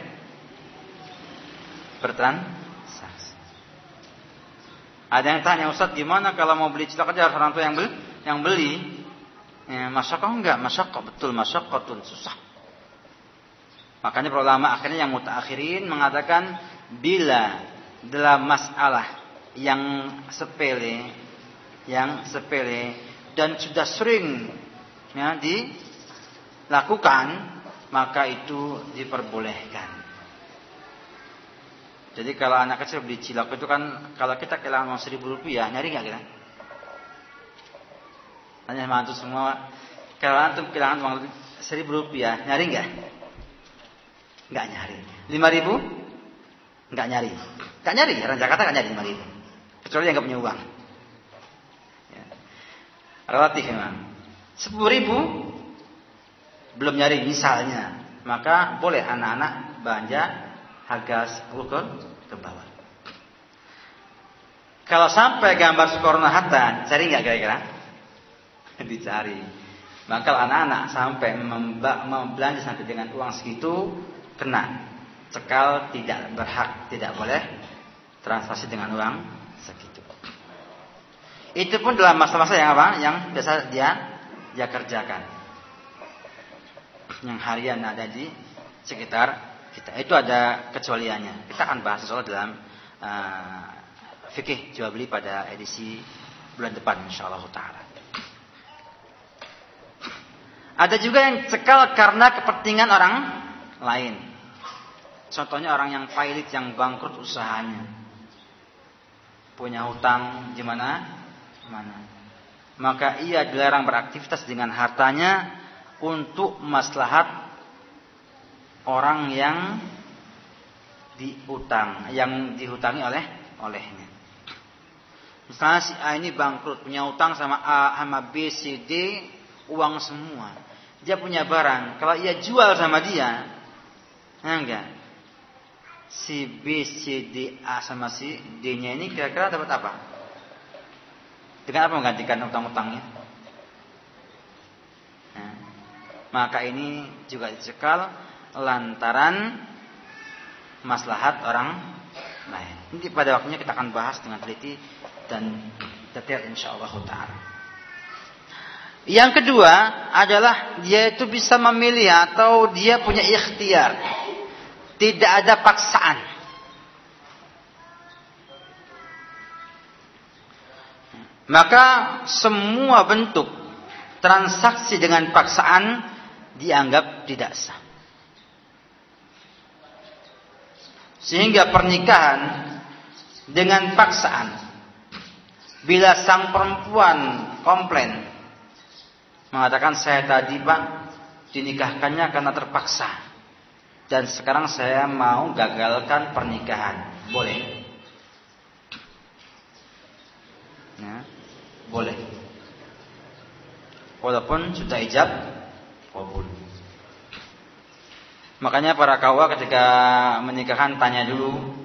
bertransaksi. Ada yang tanya Ustaz gimana kalau mau beli aja harus orang tua yang beli? Yang beli. Ya, masyakoh enggak? Masyakoh betul masyakoh tuh susah. Makanya para ulama akhirnya yang mutakhirin mengatakan bila dalam masalah yang sepele, yang sepele dan sudah sering ya, dilakukan maka itu diperbolehkan. Jadi kalau anak kecil beli cilok itu kan kalau kita kehilangan uang seribu rupiah nyari nggak kita? Tanya sama antum semua. Kalau antum kehilangan uang seribu rupiah nyari nggak? Nggak nyari. Lima ribu? Nggak nyari. Nggak nyari. Orang Jakarta nggak nyari lima ribu. Kecuali yang nggak punya uang. Ya. Relatif memang. Sepuluh ribu belum nyari misalnya, maka boleh anak-anak belanja 10 ke, ke bawah. Kalau sampai gambar Soekarno Hatta, cari nggak kira-kira? Dicari. Maka anak-anak sampai membelanja sampai dengan uang segitu kena cekal tidak berhak, tidak boleh transaksi dengan uang segitu. Itu pun dalam masa-masa yang apa? Yang biasa dia dia kerjakan. Yang harian ada di sekitar kita. Itu ada kecualiannya. Kita akan bahas soal dalam uh, fikih jual beli pada edisi bulan depan insyaallah taala. Ada juga yang cekal karena kepentingan orang lain. Contohnya orang yang pailit yang bangkrut usahanya. Punya hutang gimana? Mana? Maka ia dilarang beraktivitas dengan hartanya untuk maslahat orang yang diutang, yang dihutangi oleh olehnya. Misalnya si A ini bangkrut, punya utang sama A sama B, C, D, uang semua. Dia punya barang, kalau ia jual sama dia, ya enggak. Si B, C, D, A sama si D-nya ini kira-kira dapat apa? Dengan apa menggantikan utang-utangnya? Nah, maka ini juga dicekal lantaran maslahat orang lain. Nanti pada waktunya kita akan bahas dengan teliti dan detail insyaallah taala. Yang kedua adalah dia itu bisa memilih atau dia punya ikhtiar. Tidak ada paksaan. Maka semua bentuk transaksi dengan paksaan dianggap tidak sah. Sehingga pernikahan dengan paksaan bila sang perempuan komplain mengatakan saya tadi Pak dinikahkannya karena terpaksa dan sekarang saya mau gagalkan pernikahan. Boleh. Ya, boleh. Walaupun sudah ijab kabul. Makanya para kawa ketika menikahkan tanya dulu,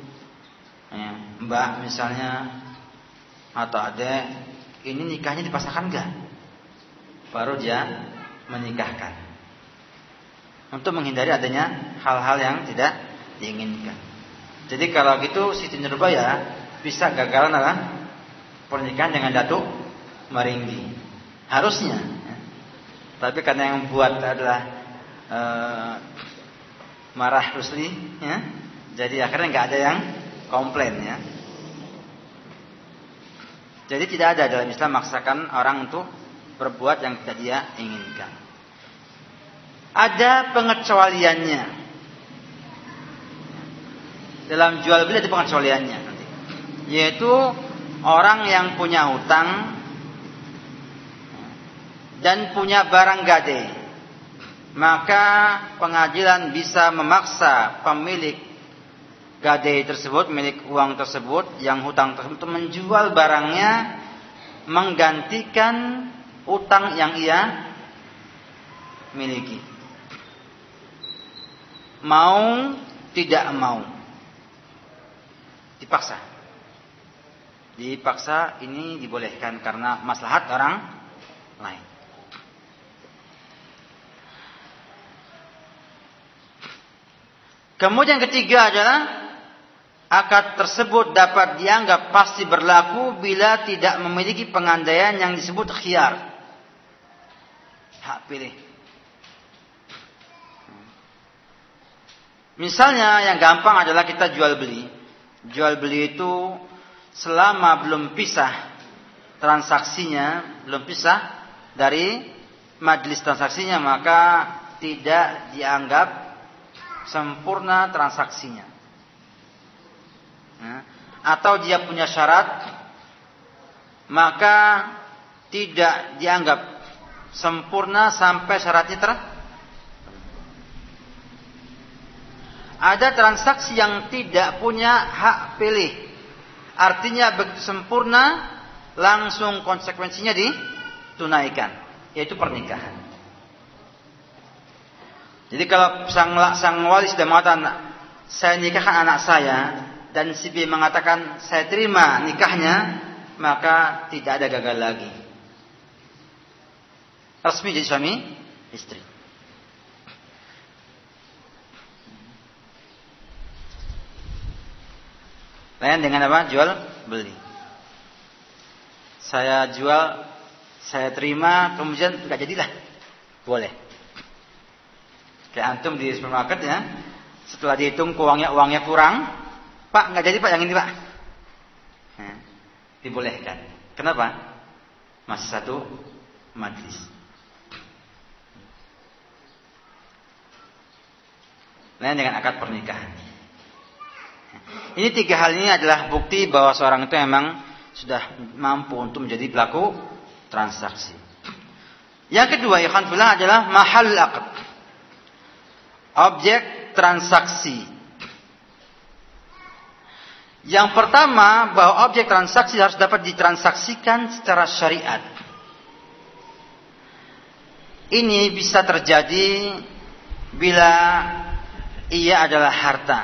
ya, Mbak misalnya atau adek, ini nikahnya dipasangkan enggak? Baru dia menikahkan. Untuk menghindari adanya hal-hal yang tidak diinginkan. Jadi kalau gitu Siti Nurbaya bisa gagal adalah pernikahan dengan Datuk Maringgi. Harusnya. Ya. Tapi karena yang buat adalah uh, marah Rusli ya. Jadi akhirnya nggak ada yang komplain ya. Jadi tidak ada dalam Islam maksakan orang untuk berbuat yang tidak dia inginkan. Ada pengecualiannya. Dalam jual beli ada pengecualiannya nanti. Yaitu orang yang punya hutang dan punya barang gade maka pengadilan bisa memaksa pemilik gadai tersebut, milik uang tersebut, yang hutang tersebut menjual barangnya menggantikan utang yang ia miliki. Mau tidak mau. Dipaksa. Dipaksa ini dibolehkan karena maslahat orang lain. Kemudian ketiga adalah akad tersebut dapat dianggap pasti berlaku bila tidak memiliki pengandaian yang disebut khiar. Hak pilih. Misalnya yang gampang adalah kita jual beli. Jual beli itu selama belum pisah transaksinya, belum pisah dari majelis transaksinya maka tidak dianggap sempurna transaksinya. Ya. Atau dia punya syarat, maka tidak dianggap sempurna sampai syaratnya ter. Ada transaksi yang tidak punya hak pilih. Artinya begitu sempurna, langsung konsekuensinya ditunaikan, yaitu pernikahan. Jadi kalau sang, sang wali sudah mengatakan saya nikahkan anak saya dan si B mengatakan saya terima nikahnya, maka tidak ada gagal lagi. Resmi jadi suami istri. Lain dengan apa? Jual beli. Saya jual, saya terima, kemudian nggak jadilah. Boleh. Kayak antum di supermarket ya, setelah dihitung uangnya uangnya kurang, Pak nggak jadi Pak yang ini Pak. Nah, dibolehkan. Kenapa? Masih satu majlis. Lain dengan akad pernikahan. Ini tiga hal ini adalah bukti bahwa seorang itu memang sudah mampu untuk menjadi pelaku transaksi. Yang kedua, ikhwan fillah adalah mahal akad objek transaksi. Yang pertama bahwa objek transaksi harus dapat ditransaksikan secara syariat. Ini bisa terjadi bila ia adalah harta.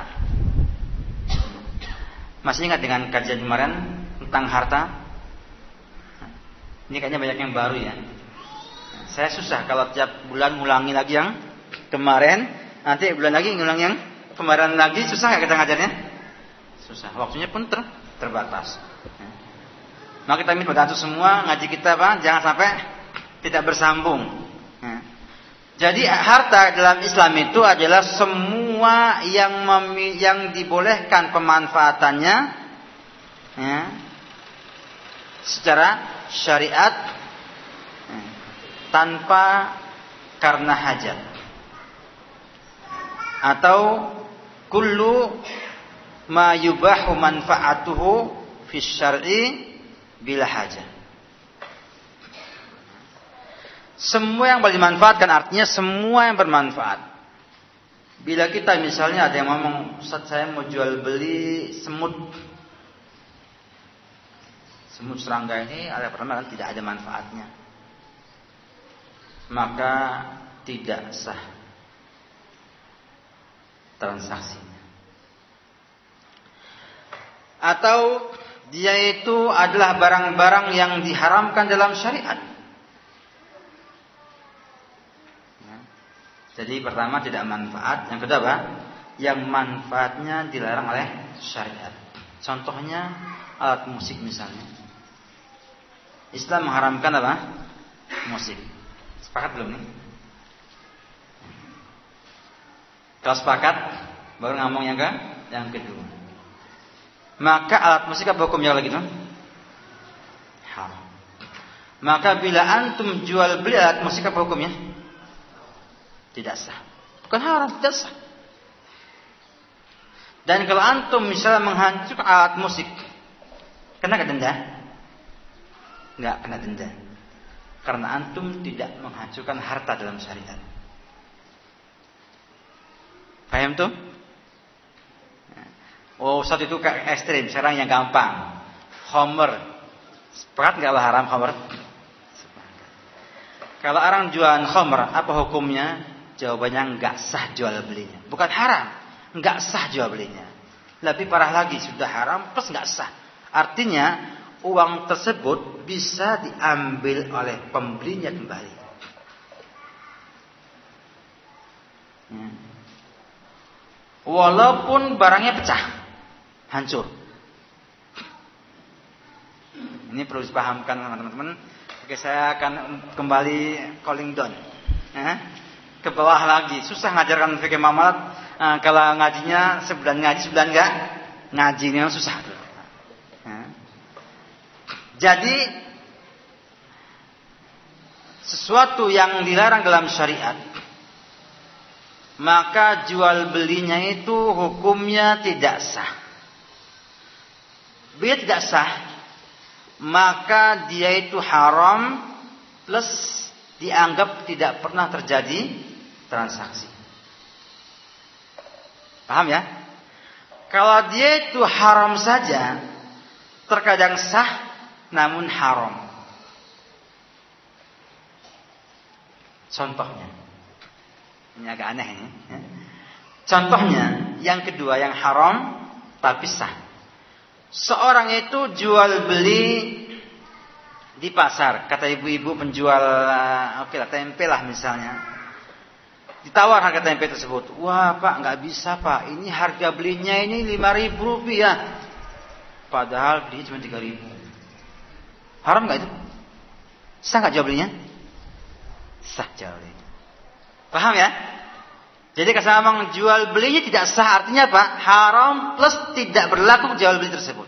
Masih ingat dengan kajian kemarin tentang harta? Ini kayaknya banyak yang baru ya. Saya susah kalau tiap bulan ngulangi lagi yang kemarin, nanti bulan lagi ngulang yang kemarin lagi susah nggak kita ngajarnya? Susah. Waktunya pun ter terbatas. Maka kita minta bantu semua ngaji kita pak, jangan sampai tidak bersambung. Jadi harta dalam Islam itu adalah semua yang yang dibolehkan pemanfaatannya ya, secara syariat ya, tanpa karena hajat atau kullu ma yubahu manfaatuhu fi syar'i bila hajat. Semua yang boleh dimanfaatkan artinya semua yang bermanfaat. Bila kita misalnya ada yang ngomong, Ustaz saya mau jual beli semut. Semut serangga ini ada pertama kan tidak ada manfaatnya. Maka tidak sah transaksinya. Atau dia itu adalah barang-barang yang diharamkan dalam syariat. Ya. Jadi pertama tidak manfaat, yang kedua apa? Yang manfaatnya dilarang oleh syariat. Contohnya alat musik misalnya. Islam mengharamkan apa? Musik. Sepakat belum nih? Kalau sepakat, baru ngomong yang ke yang kedua. Maka alat musik apa hukumnya lagi tuh? Haram. Maka bila antum jual beli alat musik apa hukumnya? Tidak sah. Bukan haram, tidak sah. Dan kalau antum misalnya menghancurkan alat musik, kena ke denda? Enggak kena denda. Karena antum tidak menghancurkan harta dalam syariat. Paham tuh? Oh, saat itu kayak ekstrim, sekarang yang gampang. Homer. Sepakat nggak lah haram homer? Kalau orang jualan homer, apa hukumnya? Jawabannya nggak sah jual belinya. Bukan haram, nggak sah jual belinya. Lebih parah lagi, sudah haram plus nggak sah. Artinya uang tersebut bisa diambil oleh pembelinya kembali. Hmm walaupun barangnya pecah, hancur. Ini perlu dipahamkan teman-teman. Oke, saya akan kembali calling down. Eh? Ke bawah lagi. Susah ngajarkan fikih mamalat. Eh, kalau ngajinya sebulan ngaji, sebulan enggak. Ngajinya susah. Eh? Jadi sesuatu yang dilarang dalam syariat maka jual belinya itu hukumnya tidak sah. Bila tidak sah, maka dia itu haram plus dianggap tidak pernah terjadi transaksi. Paham ya? Kalau dia itu haram saja, terkadang sah namun haram. Contohnya, ini agak aneh ini. Ya. Contohnya, yang kedua yang haram tapi sah. Seorang itu jual beli di pasar, kata ibu-ibu penjual oke okay lah tempe lah misalnya. Ditawar harga tempe tersebut. Wah pak nggak bisa pak, ini harga belinya ini lima ribu rupiah. Padahal belinya cuma tiga ribu. Haram nggak itu? Sah nggak jual belinya? Sah jual belinya. Paham ya? Jadi kalau memang jual belinya tidak sah artinya apa? Haram plus tidak berlaku jual beli tersebut.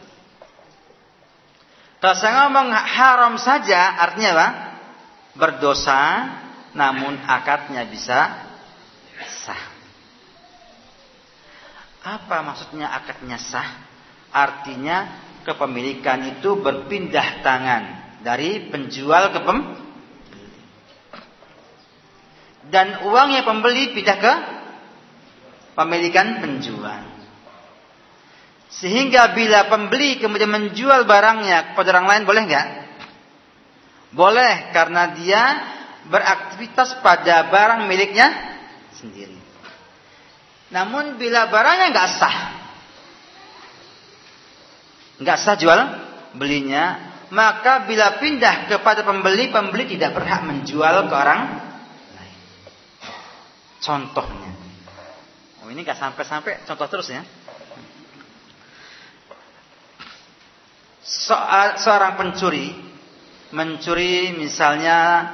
Kalau saya ngomong haram saja artinya apa? Berdosa namun akadnya bisa sah. Apa maksudnya akadnya sah? Artinya kepemilikan itu berpindah tangan dari penjual ke pem dan uangnya pembeli pindah ke pemilikan penjual. Sehingga bila pembeli kemudian menjual barangnya kepada orang lain boleh nggak? Boleh karena dia beraktivitas pada barang miliknya sendiri. Namun bila barangnya nggak sah, nggak sah jual belinya, maka bila pindah kepada pembeli, pembeli tidak berhak menjual ke orang. Contohnya. Oh ini nggak sampai-sampai contoh terus ya. Soal, seorang pencuri mencuri misalnya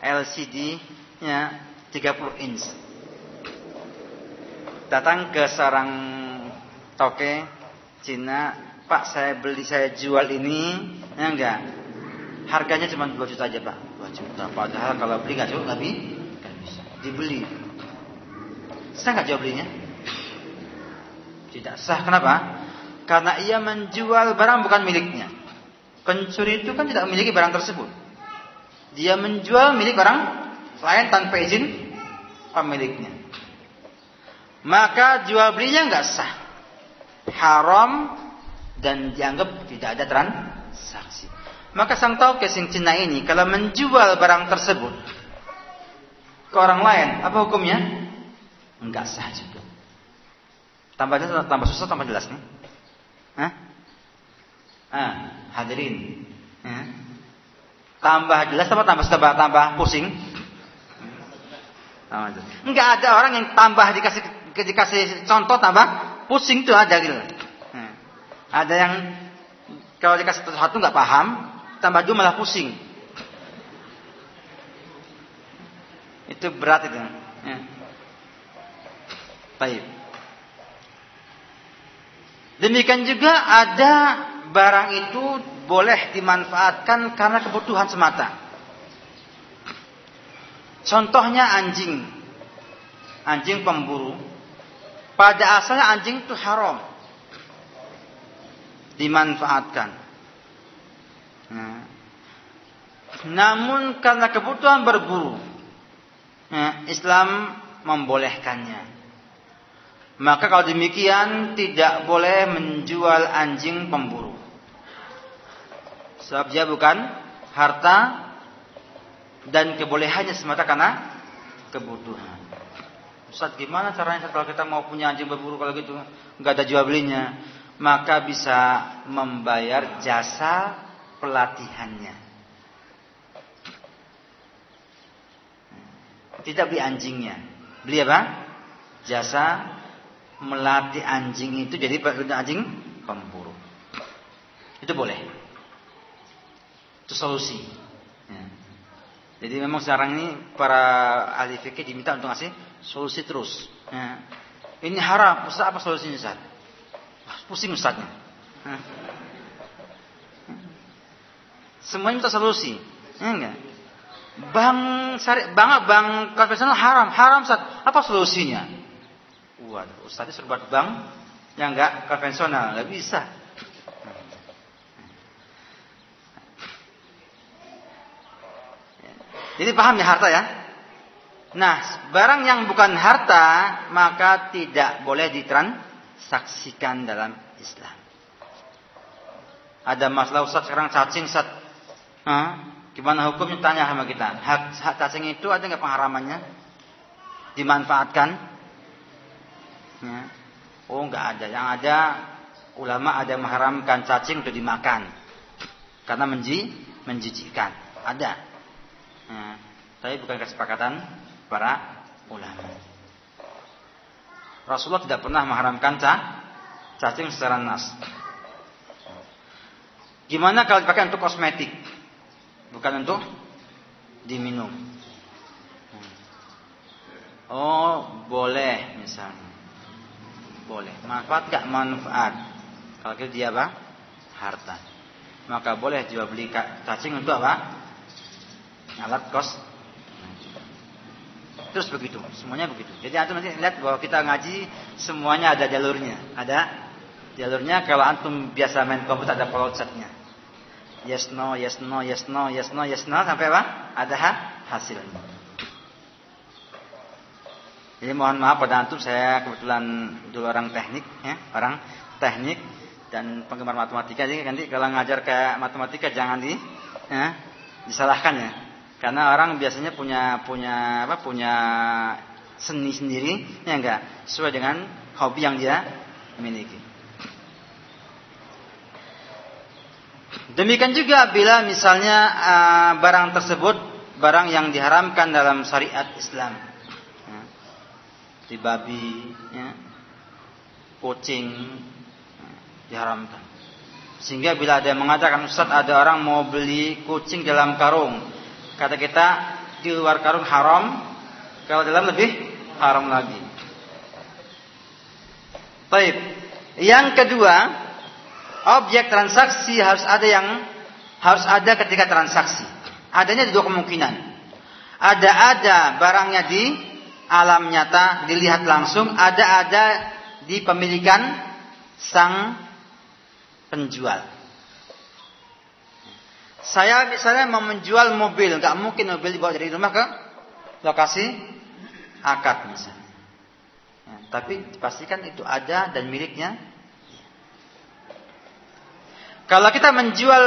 LCD ya 30 inch. Datang ke seorang toke Cina, Pak saya beli saya jual ini, ya enggak. Harganya cuma 2 juta aja Pak, 2 juta. Padahal kalau beli nggak cukup tapi bisa. Dibeli. Sah nggak jual belinya? Tidak sah. Kenapa? Karena ia menjual barang bukan miliknya. Pencuri itu kan tidak memiliki barang tersebut. Dia menjual milik orang lain tanpa izin pemiliknya. Maka jual belinya nggak sah. Haram dan dianggap tidak ada transaksi. Maka sang tahu kesing Cina ini kalau menjual barang tersebut ke orang lain, apa hukumnya? Enggak sah juga. Tambah jelas, tambah susah, tambah jelas nih. Hah? Ah, hadirin. Ya. Tambah jelas apa tambah tambah tambah pusing? Enggak ada orang yang tambah dikasih dikasih contoh tambah pusing tuh ada gitu. Nah, ada yang kalau dikasih sesuatu nggak paham, tambah dua malah pusing. Itu berat itu. Ya. Baik. Demikian juga ada barang itu boleh dimanfaatkan karena kebutuhan semata. Contohnya anjing. Anjing pemburu. Pada asalnya anjing itu haram. Dimanfaatkan. Nah. Namun karena kebutuhan berburu. Nah, Islam membolehkannya. Maka kalau demikian tidak boleh menjual anjing pemburu. Sebab dia bukan harta dan kebolehannya semata karena kebutuhan. Ustaz gimana caranya kalau kita mau punya anjing berburu kalau gitu nggak ada jual belinya maka bisa membayar jasa pelatihannya. Tidak beli anjingnya, beli apa? Jasa melatih anjing itu jadi anjing pemburu. Itu boleh. Itu solusi. Ya. Jadi memang sekarang ini para ahli fikih diminta untuk ngasih solusi terus. Ya. Ini haram, Ustaz apa solusinya Ustaz? Pusing Ustaznya. Ya. Semuanya minta solusi. Ya enggak? Bang syari, bang bang konvensional haram, haram Ustaz. Apa solusinya? Waduh, Ustaznya suruh buat bank yang enggak konvensional, enggak bisa. Ini paham ya harta ya? Nah, barang yang bukan harta maka tidak boleh ditransaksikan dalam Islam. Ada masalah Ustaz sekarang cacing Ustaz. Gimana hukumnya tanya sama kita? Hak, hak cacing itu ada nggak pengharamannya? Dimanfaatkan? Oh nggak ada. Yang ada ulama ada mengharamkan cacing untuk dimakan karena menji menjijikkan. Ada. Nah, tapi bukan kesepakatan para ulama. Rasulullah tidak pernah mengharamkan cacing secara nas. Gimana kalau dipakai untuk kosmetik? Bukan untuk diminum. Oh, boleh misalnya. Boleh. Manfaat gak manfaat? Kalau kita dia apa? Harta. Maka boleh jual beli cacing untuk apa? alat kos terus begitu semuanya begitu jadi antum nanti lihat bahwa kita ngaji semuanya ada jalurnya ada jalurnya kalau antum biasa main komputer ada processnya yes no yes no yes no yes no yes no sampai apa ada ha hasilnya jadi mohon maaf pada antum saya kebetulan dulu orang teknik ya orang teknik dan penggemar matematika jadi nanti kalau ngajar kayak matematika jangan di ya, disalahkan ya karena orang biasanya punya punya apa punya seni sendiri ya enggak sesuai dengan hobi yang dia miliki. Demikian juga bila misalnya uh, barang tersebut barang yang diharamkan dalam syariat Islam. Di babi, ya. kucing ya, diharamkan. Sehingga bila ada yang mengatakan Ustaz ada orang mau beli kucing dalam karung. Kata kita di luar karung haram, kalau dalam lebih haram lagi. Baik. Yang kedua, objek transaksi harus ada yang harus ada ketika transaksi. Adanya dua kemungkinan. Ada ada barangnya di alam nyata dilihat langsung, ada ada di pemilikan sang penjual. Saya misalnya mau menjual mobil, nggak mungkin mobil dibawa dari rumah ke lokasi akad misalnya. Ya, tapi dipastikan itu ada dan miliknya kalau kita menjual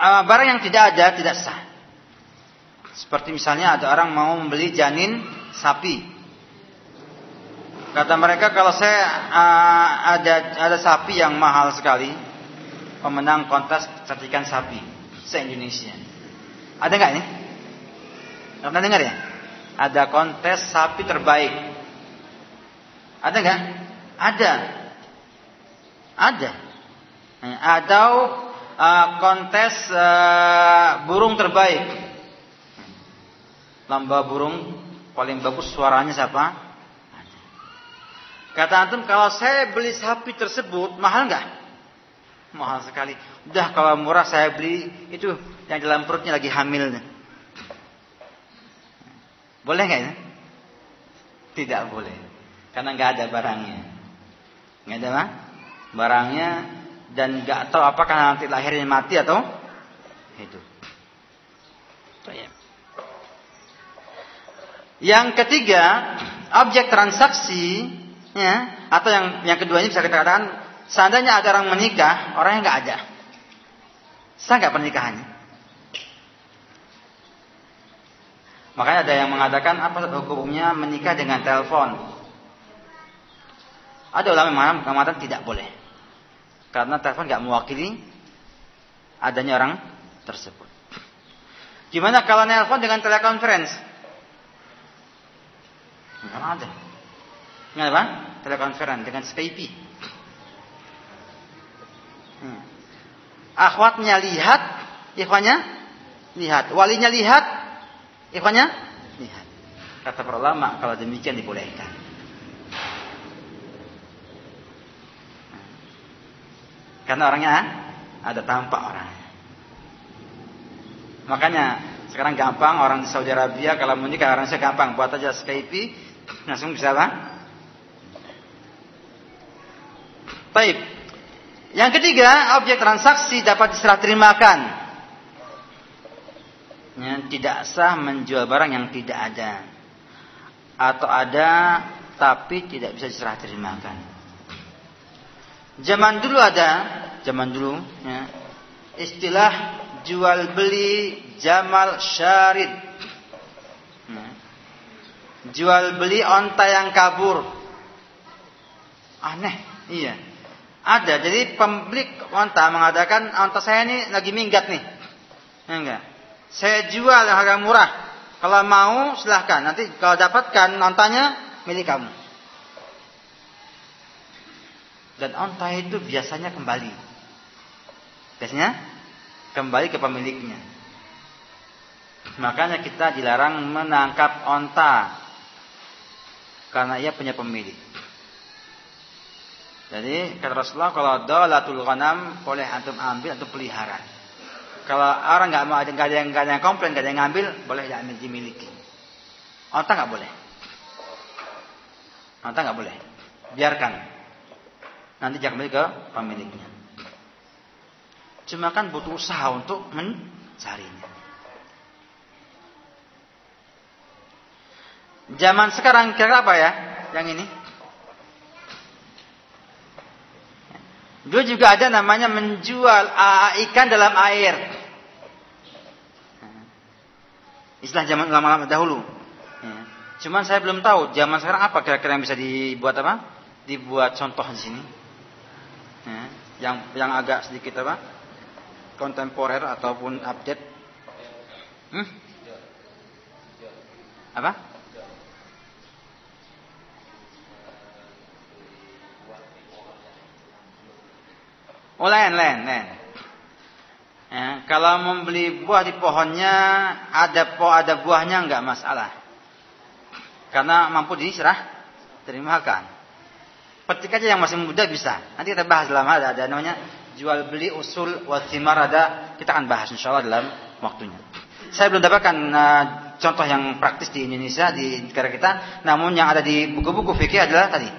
uh, barang yang tidak ada, tidak sah. Seperti misalnya ada orang mau membeli janin sapi. Kata mereka kalau saya uh, ada ada sapi yang mahal sekali, pemenang kontes cantikan sapi se Indonesia. Ada nggak ini? Pernah dengar ya? Ada kontes sapi terbaik. Ada nggak? Ada. Ada atau uh, kontes uh, burung terbaik. Lomba burung paling bagus suaranya siapa? Kata antum kalau saya beli sapi tersebut mahal nggak? Mahal sekali. Udah kalau murah saya beli itu yang dalam perutnya lagi hamil. Boleh nggak ya? Tidak boleh. Karena nggak ada barangnya. Nggak ada mah? Barangnya dan nggak tahu apakah nanti lahirnya mati atau hidup. Yang ketiga, objek transaksi ya, atau yang yang kedua ini bisa kita katakan seandainya ada orang menikah, orangnya nggak ada. Sah nggak pernikahannya? Makanya ada yang mengatakan apa hukumnya menikah dengan telepon. Ada ulama yang mengatakan tidak boleh. Karena telepon nggak mewakili adanya orang tersebut. Gimana kalau nelpon dengan telekonferensi? Enggak ada. Enggak apa? Telekonferensi dengan Skype. Hmm. Akhwatnya lihat, ikhwannya lihat. Walinya lihat, ikhwannya lihat. Kata para ulama kalau demikian dibolehkan. Karena orangnya ada tampak orangnya. Makanya sekarang gampang orang di Saudi Arabia kalau menikah orang saya gampang buat aja Skype langsung bisa lah. Baik. Yang ketiga, objek transaksi dapat diserah terimakan. Ya, tidak sah menjual barang yang tidak ada. Atau ada tapi tidak bisa diserah terimakan. Zaman dulu ada, zaman dulu ya, istilah jual beli Jamal Syarid. Ya. Jual beli onta yang kabur. Aneh, iya. Ada, jadi pemilik onta mengatakan onta saya ini lagi minggat nih. Ya enggak. Saya jual harga murah. Kalau mau silahkan. Nanti kalau dapatkan ontanya milik kamu. Dan onta itu biasanya kembali. Biasanya kembali ke pemiliknya. Makanya kita dilarang menangkap onta. Karena ia punya pemilik. Jadi kata Rasulullah kalau dolatul ghanam boleh antum ambil atau pelihara. Kalau orang nggak mau ada yang nggak ada yang komplain nggak ada yang ngambil boleh diambil dimiliki. Onta nggak boleh. Onta nggak boleh. Biarkan nanti jangan ke pemiliknya. Cuma kan butuh usaha untuk mencarinya. Zaman sekarang kira apa ya yang ini? Dulu juga ada namanya menjual ikan dalam air. Istilah zaman lama-lama dahulu. Ya. Cuman saya belum tahu zaman sekarang apa kira-kira yang bisa dibuat apa? Dibuat contoh di sini ya, yang yang agak sedikit apa kontemporer ataupun update. Hmm? Apa? Oh lain, lain, lain. Ya, kalau membeli buah di pohonnya ada po ada buahnya enggak masalah. Karena mampu diserah terimakan. Petik aja yang masih muda bisa. Nanti kita bahas dalam ada ada namanya jual beli usul wasimar ada kita akan bahas insyaallah dalam waktunya. Saya belum dapatkan uh, contoh yang praktis di Indonesia di negara kita, namun yang ada di buku-buku fikih adalah tadi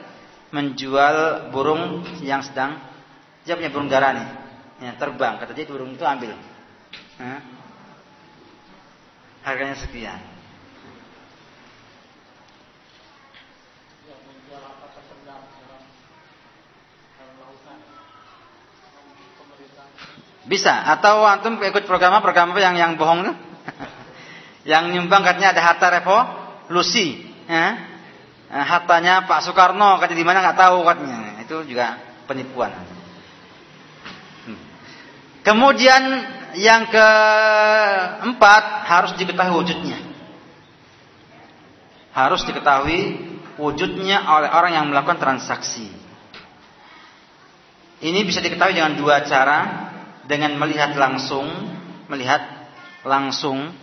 menjual burung yang sedang dia punya burung darah nih. Ya, terbang. Kata dia burung itu ambil. Hah? harganya sekian. Bisa. Atau antum ikut program program yang yang bohong tuh yang nyumbang katanya ada harta revolusi. Ya. hartanya Pak Soekarno. Katanya di mana? Nggak tahu katanya. Itu juga penipuan Kemudian yang keempat harus diketahui wujudnya. Harus diketahui wujudnya oleh orang yang melakukan transaksi. Ini bisa diketahui dengan dua cara, dengan melihat langsung, melihat langsung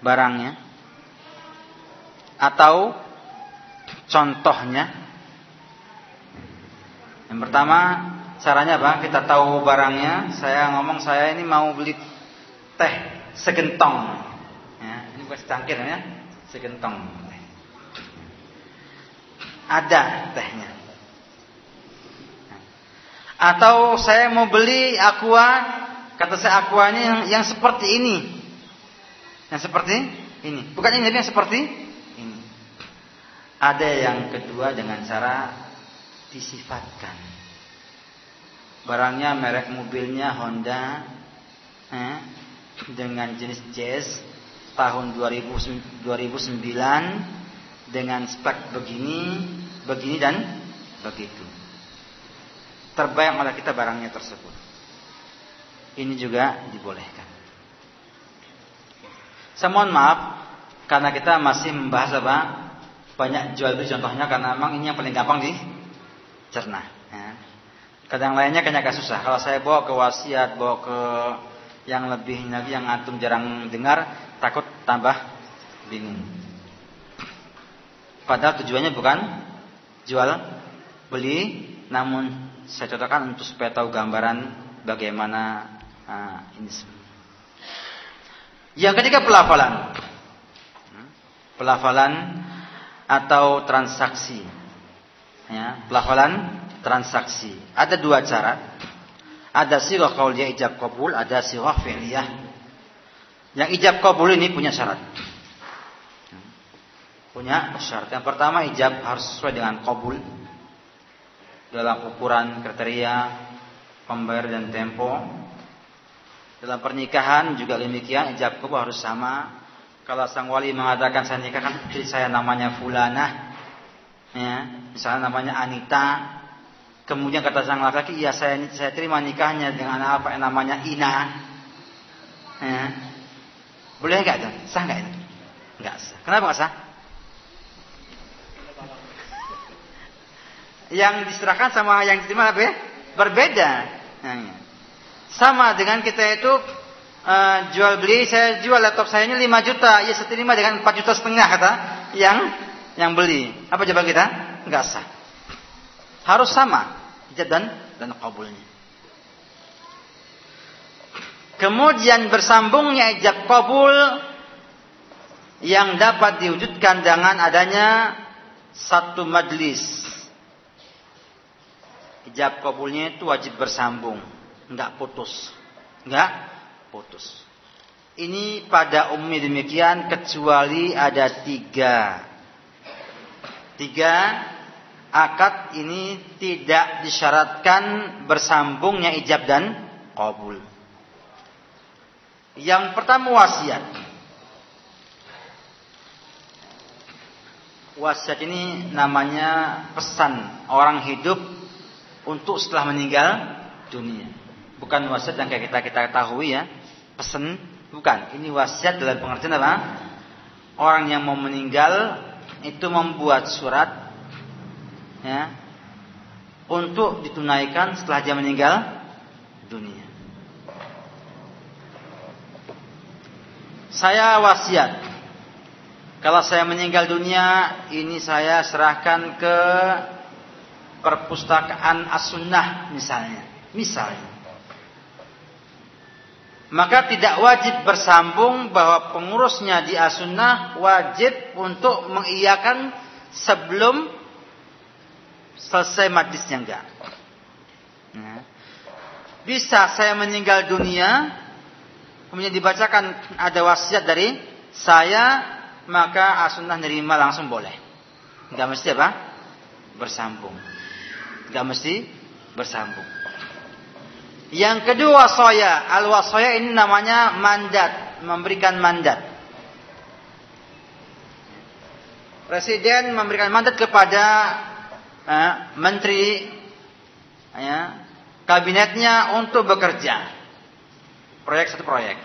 barangnya atau contohnya. Yang pertama Caranya apa? Kita tahu barangnya. Saya ngomong saya ini mau beli teh segentong. Ya, ini bukan secangkir ya, segentong. Ada tehnya. Atau saya mau beli aqua, kata saya aquanya yang, yang seperti ini. Yang seperti ini. Bukan ini, yang seperti ini. Ada yang kedua dengan cara disifatkan barangnya merek mobilnya Honda eh, dengan jenis Jazz tahun 2000, 2009 dengan spek begini, begini dan begitu. Terbayang oleh kita barangnya tersebut. Ini juga dibolehkan. Saya mohon maaf karena kita masih membahas apa banyak jual beli contohnya karena memang ini yang paling gampang dicerna. Kadang lainnya kayaknya agak susah. Kalau saya bawa ke wasiat, bawa ke yang lebih lagi yang antum jarang dengar, takut tambah bingung. Padahal tujuannya bukan jual beli, namun saya contohkan untuk supaya tahu gambaran bagaimana uh, ini. Yang ketiga pelafalan. Pelafalan atau transaksi. Ya, pelafalan transaksi. Ada dua cara. Ada sirah qauliyah ijab kabul, ada sirah fi'liyah. Yang ijab kabul ini punya syarat. Punya syarat. Yang pertama ijab harus sesuai dengan kabul dalam ukuran kriteria pembayar dan tempo. Dalam pernikahan juga demikian ijab kabul harus sama. Kalau sang wali mengatakan saya nikahkan istri saya namanya fulanah, ya, misalnya namanya Anita, Kemudian kata sang laki-laki, ya saya saya terima nikahnya dengan apa yang namanya Ina. Ya. Boleh nggak itu? Sah nggak itu? Nggak sah. Kenapa nggak sah? Yang diserahkan sama yang diterima apa ya? Berbeda. Nah, ya. Sama dengan kita itu uh, jual beli, saya jual laptop saya ini 5 juta, ya saya terima dengan 4 juta setengah kata yang yang beli. Apa jawab kita? Nggak sah. Harus sama ijab dan dan kabulnya. Kemudian bersambungnya ijab kabul yang dapat diwujudkan dengan adanya satu majlis. Ijab kabulnya itu wajib bersambung, enggak putus. Enggak putus. Ini pada umumnya demikian kecuali ada tiga. Tiga akad ini tidak disyaratkan bersambungnya ijab dan kabul. Yang pertama wasiat. Wasiat ini namanya pesan orang hidup untuk setelah meninggal dunia. Bukan wasiat yang kayak kita kita ketahui ya, pesen, bukan. Ini wasiat dalam pengertian apa? Orang yang mau meninggal itu membuat surat ya untuk ditunaikan setelah dia meninggal dunia. Saya wasiat kalau saya meninggal dunia ini saya serahkan ke perpustakaan as-sunnah misalnya. Misalnya. Maka tidak wajib bersambung bahwa pengurusnya di as-sunnah wajib untuk mengiyakan sebelum selesai majlisnya enggak. Nah. Bisa saya meninggal dunia kemudian dibacakan ada wasiat dari saya maka as-sunnah nerima langsung boleh. Enggak mesti apa? Bersambung. Enggak mesti bersambung. Yang kedua wasaya, al-wasaya ini namanya mandat, memberikan mandat. Presiden memberikan mandat kepada eh, menteri ya, kabinetnya untuk bekerja. Proyek satu proyek.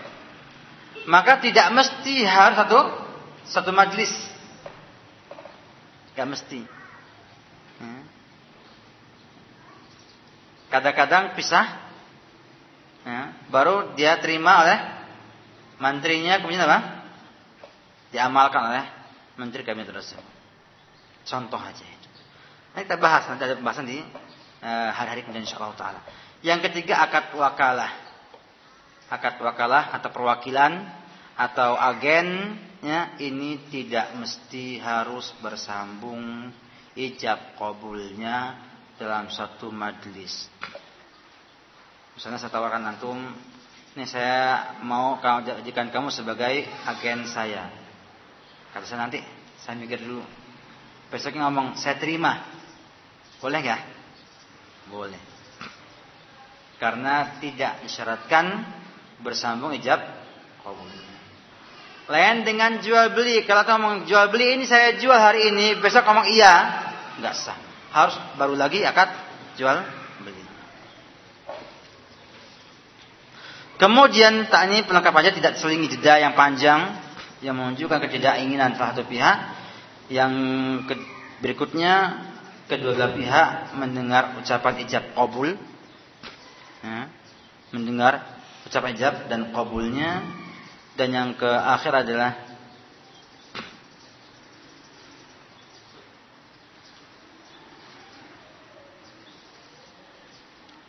Maka tidak mesti harus satu satu majlis. Gak mesti. Kadang-kadang pisah. Ya, baru dia terima oleh menterinya kemudian apa? Diamalkan oleh menteri kabinet tersebut. Contoh aja. Nah, kita bahas nanti ada pembahasan di uh, hari-hari kemudian insyaallah taala. Yang ketiga akad wakalah. Akad wakalah atau perwakilan atau agen ya ini tidak mesti harus bersambung ijab kabulnya dalam satu majlis. Misalnya saya tawarkan antum, ini saya mau jadikan kamu sebagai agen saya. Kata saya nanti, saya mikir dulu. Besoknya ngomong, saya terima. Boleh nggak? Boleh. Karena tidak disyaratkan bersambung ijab kabul. Lain dengan jual beli. Kalau ngomong jual beli ini saya jual hari ini, besok ngomong iya, nggak sah. Harus baru lagi akad jual beli. Kemudian tak ini pelengkap aja tidak selingi jeda yang panjang yang menunjukkan ketidakinginan salah satu pihak. Yang berikutnya kedua belah pihak mendengar ucapan ijab kabul, ya, mendengar ucapan ijab dan kabulnya dan yang keakhir adalah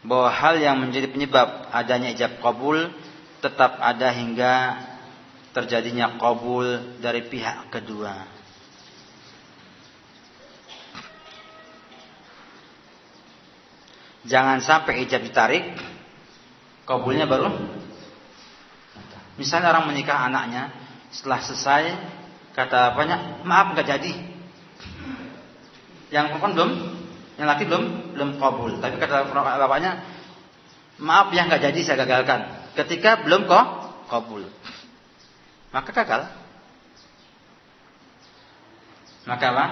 bahwa hal yang menjadi penyebab adanya ijab kabul tetap ada hingga terjadinya kabul dari pihak kedua. Jangan sampai ijab ditarik, kabulnya baru Misalnya orang menikah anaknya, setelah selesai kata apanya, maaf nggak jadi. Yang perempuan belum, yang laki belum belum kabul. Tapi kata bapaknya, maaf ya nggak jadi saya gagalkan. Ketika belum kok kabul, maka gagal. Maka apa?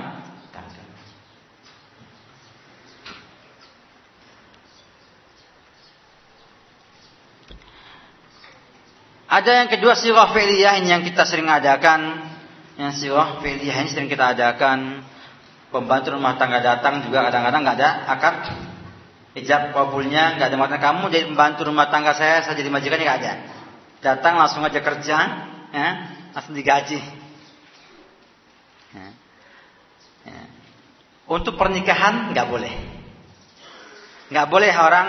Ada yang kedua sirah fi'liyah ini yang kita sering adakan. Yang sirah fi'liyah ini sering kita adakan. Pembantu rumah tangga datang juga kadang-kadang nggak ada akad ijab kabulnya nggak ada makna kamu jadi pembantu rumah tangga saya saya jadi majikannya nggak ada datang langsung aja kerja ya, langsung digaji ya. Ya. untuk pernikahan nggak boleh nggak boleh orang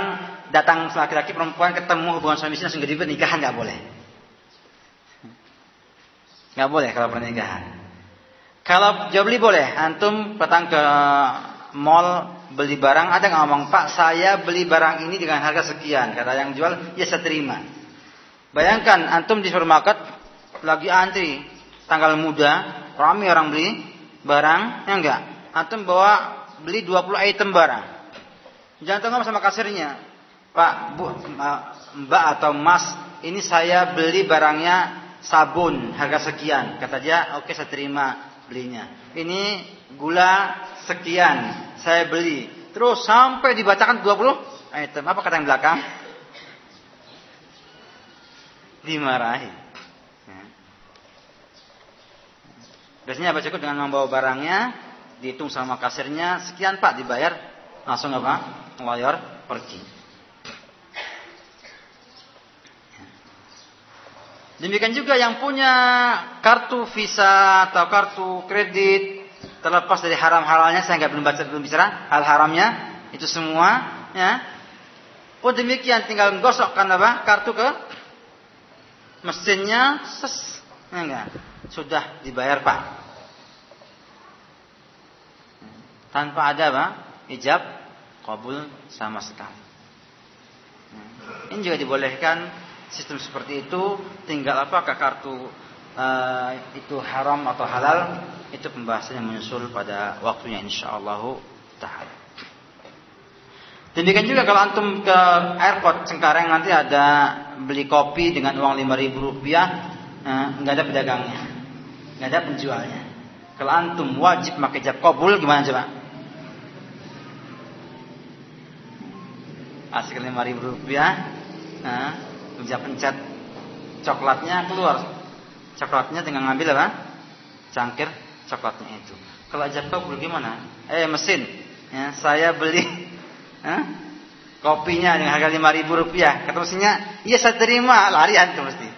datang laki-laki perempuan ketemu hubungan suami istri langsung jadi pernikahan nggak boleh Nggak boleh kalau pernikahan. Kalau jual beli boleh. Antum datang ke mall beli barang, ada nggak ngomong, Pak saya beli barang ini dengan harga sekian. Kata yang jual, ya saya terima. Bayangkan antum di supermarket lagi antri, tanggal muda, ramai orang beli barang, ya enggak. Antum bawa beli 20 item barang. Jangan ngomong sama kasirnya, Pak, Bu, Mbak atau Mas, ini saya beli barangnya sabun harga sekian. Kata dia, oke okay, saya terima belinya. Ini gula sekian, saya beli. Terus sampai dibacakan 20 item. Apa kata yang belakang? dimarahi. Ya. Biasanya apa cukup dengan membawa barangnya, dihitung sama kasirnya, sekian pak dibayar, langsung apa? Ngelayar pergi. Demikian juga yang punya kartu visa atau kartu kredit terlepas dari haram halalnya saya nggak belum baca belum bicara hal haramnya itu semua ya. Pun demikian tinggal gosokkan apa? Kartu ke mesinnya ses ya enggak sudah dibayar pak. Tanpa ada apa? Ijab kabul sama sekali. Ini juga dibolehkan sistem seperti itu tinggal apakah kartu uh, itu haram atau halal itu pembahasannya menyusul pada waktunya insyaallah taala Demikian juga kalau antum ke airport Cengkareng nanti ada beli kopi dengan uang lima ribu rupiah, eh, nggak ada pedagangnya, nggak ada penjualnya. Kalau antum wajib pakai jab kabul gimana coba? Asik lima ribu rupiah, eh, pencet pencet coklatnya keluar, coklatnya tinggal ngambil apa? Cangkir coklatnya itu. Kalau jab kabul gimana? Eh mesin, ya, saya beli Hah? Kopinya dengan harga lima ribu rupiah. Kata mesinnya, iya saya terima. Larian itu mesti.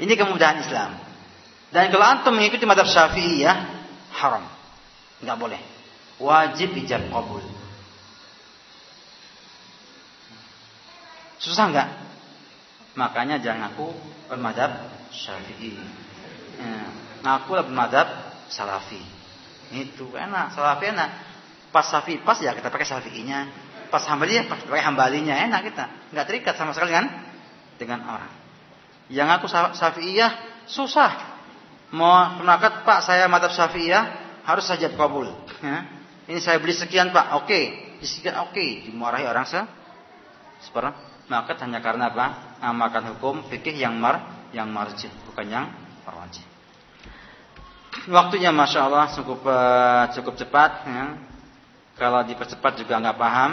Ini kemudahan Islam. Dan kalau antum mengikuti madhab syafi'iyah, haram. Enggak boleh. Wajib ijab kabul. Susah enggak? Makanya jangan aku bermadhab syafi'i. Ya. Ngaku lah bermadhab salafi. Itu enak, salafi enak. Pas Syafi'i pas ya kita pakai Syafi'inya. Pas Hambali ya pakai Hambalinya enak kita. Enggak terikat sama sekali kan dengan orang. Yang aku Syafi'iyah susah. Mau penakat Pak saya madzhab Syafi'iyah harus saja kabul. Ya. Ini saya beli sekian Pak. Oke. Okay. Oke. Okay. Dimarahi orang se seperti maka hanya karena apa? Amalkan hukum fikih yang mar yang marji, bukan yang marji. Waktunya masya Allah cukup uh, cukup cepat. Ya. Kalau dipercepat juga nggak paham.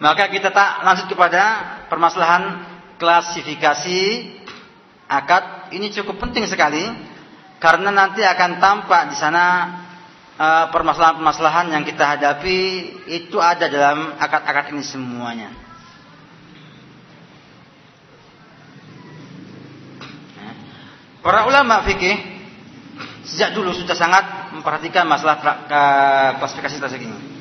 Maka kita tak lanjut kepada permasalahan klasifikasi akad. Ini cukup penting sekali karena nanti akan tampak di sana eh, permasalahan-permasalahan yang kita hadapi itu ada dalam akad-akad ini semuanya. Para ulama fikih sejak dulu sudah sangat memperhatikan masalah klasifikasi strategi ini.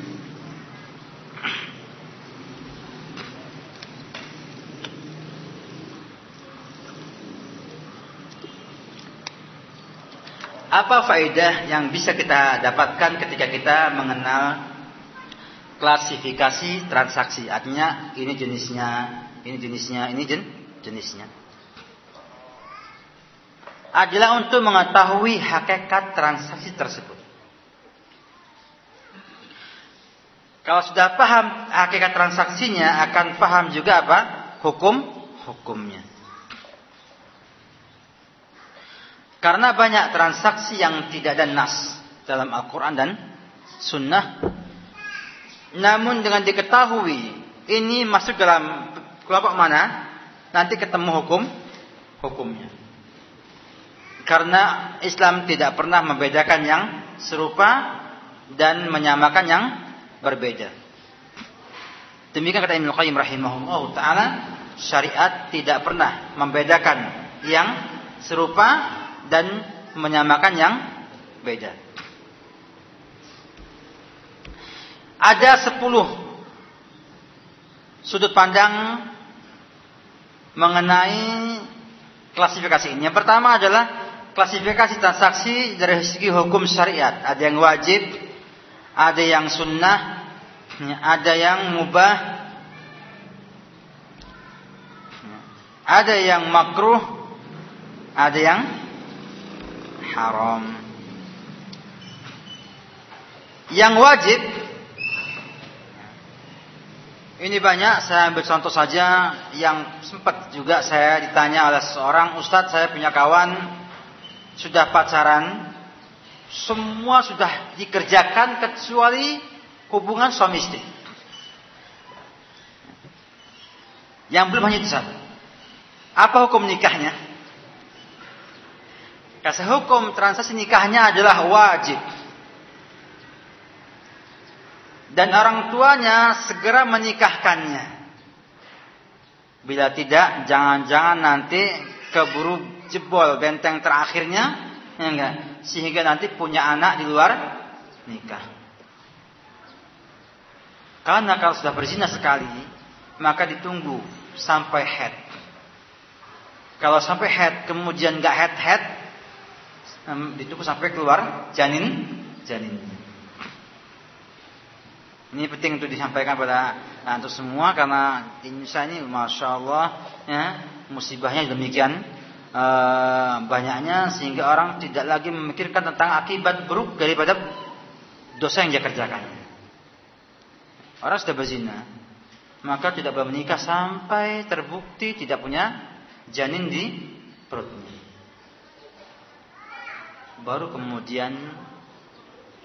Apa faedah yang bisa kita dapatkan ketika kita mengenal klasifikasi transaksi? Artinya ini jenisnya, ini jenisnya, ini jen, jenisnya adalah untuk mengetahui hakikat transaksi tersebut. Kalau sudah paham hakikat transaksinya, akan paham juga apa? Hukum hukumnya. Karena banyak transaksi yang tidak ada nas dalam Al-Quran dan Sunnah. Namun dengan diketahui ini masuk dalam kelompok mana, nanti ketemu hukum hukumnya. Karena Islam tidak pernah membedakan yang serupa dan menyamakan yang berbeda. Demikian kata Ibnu Qayyim rahimahullah taala, syariat tidak pernah membedakan yang serupa dan menyamakan yang beda. Ada sepuluh sudut pandang mengenai klasifikasi ini. Yang pertama adalah klasifikasi transaksi dari segi hukum syariat. Ada yang wajib, ada yang sunnah, ada yang mubah, ada yang makruh, ada yang haram. Yang wajib ini banyak saya ambil contoh saja yang sempat juga saya ditanya oleh seorang ustadz saya punya kawan sudah pacaran, semua sudah dikerjakan kecuali hubungan suami istri. Yang belum hanya itu satu. Apa hukum nikahnya? Kasih hukum transaksi nikahnya adalah wajib. Dan orang tuanya segera menikahkannya. Bila tidak, jangan-jangan nanti keburu jebol benteng terakhirnya, ya enggak? Sehingga nanti punya anak di luar nikah. Karena kalau sudah berzina sekali, maka ditunggu sampai head. Kalau sampai head kemudian nggak head head, ditunggu sampai keluar janin janin. Ini penting untuk disampaikan pada untuk semua karena Indonesia ini masya Allah ya musibahnya demikian e, banyaknya sehingga orang tidak lagi memikirkan tentang akibat buruk daripada dosa yang dia kerjakan. Orang sudah berzina, maka tidak boleh menikah sampai terbukti tidak punya janin di perutnya. Baru kemudian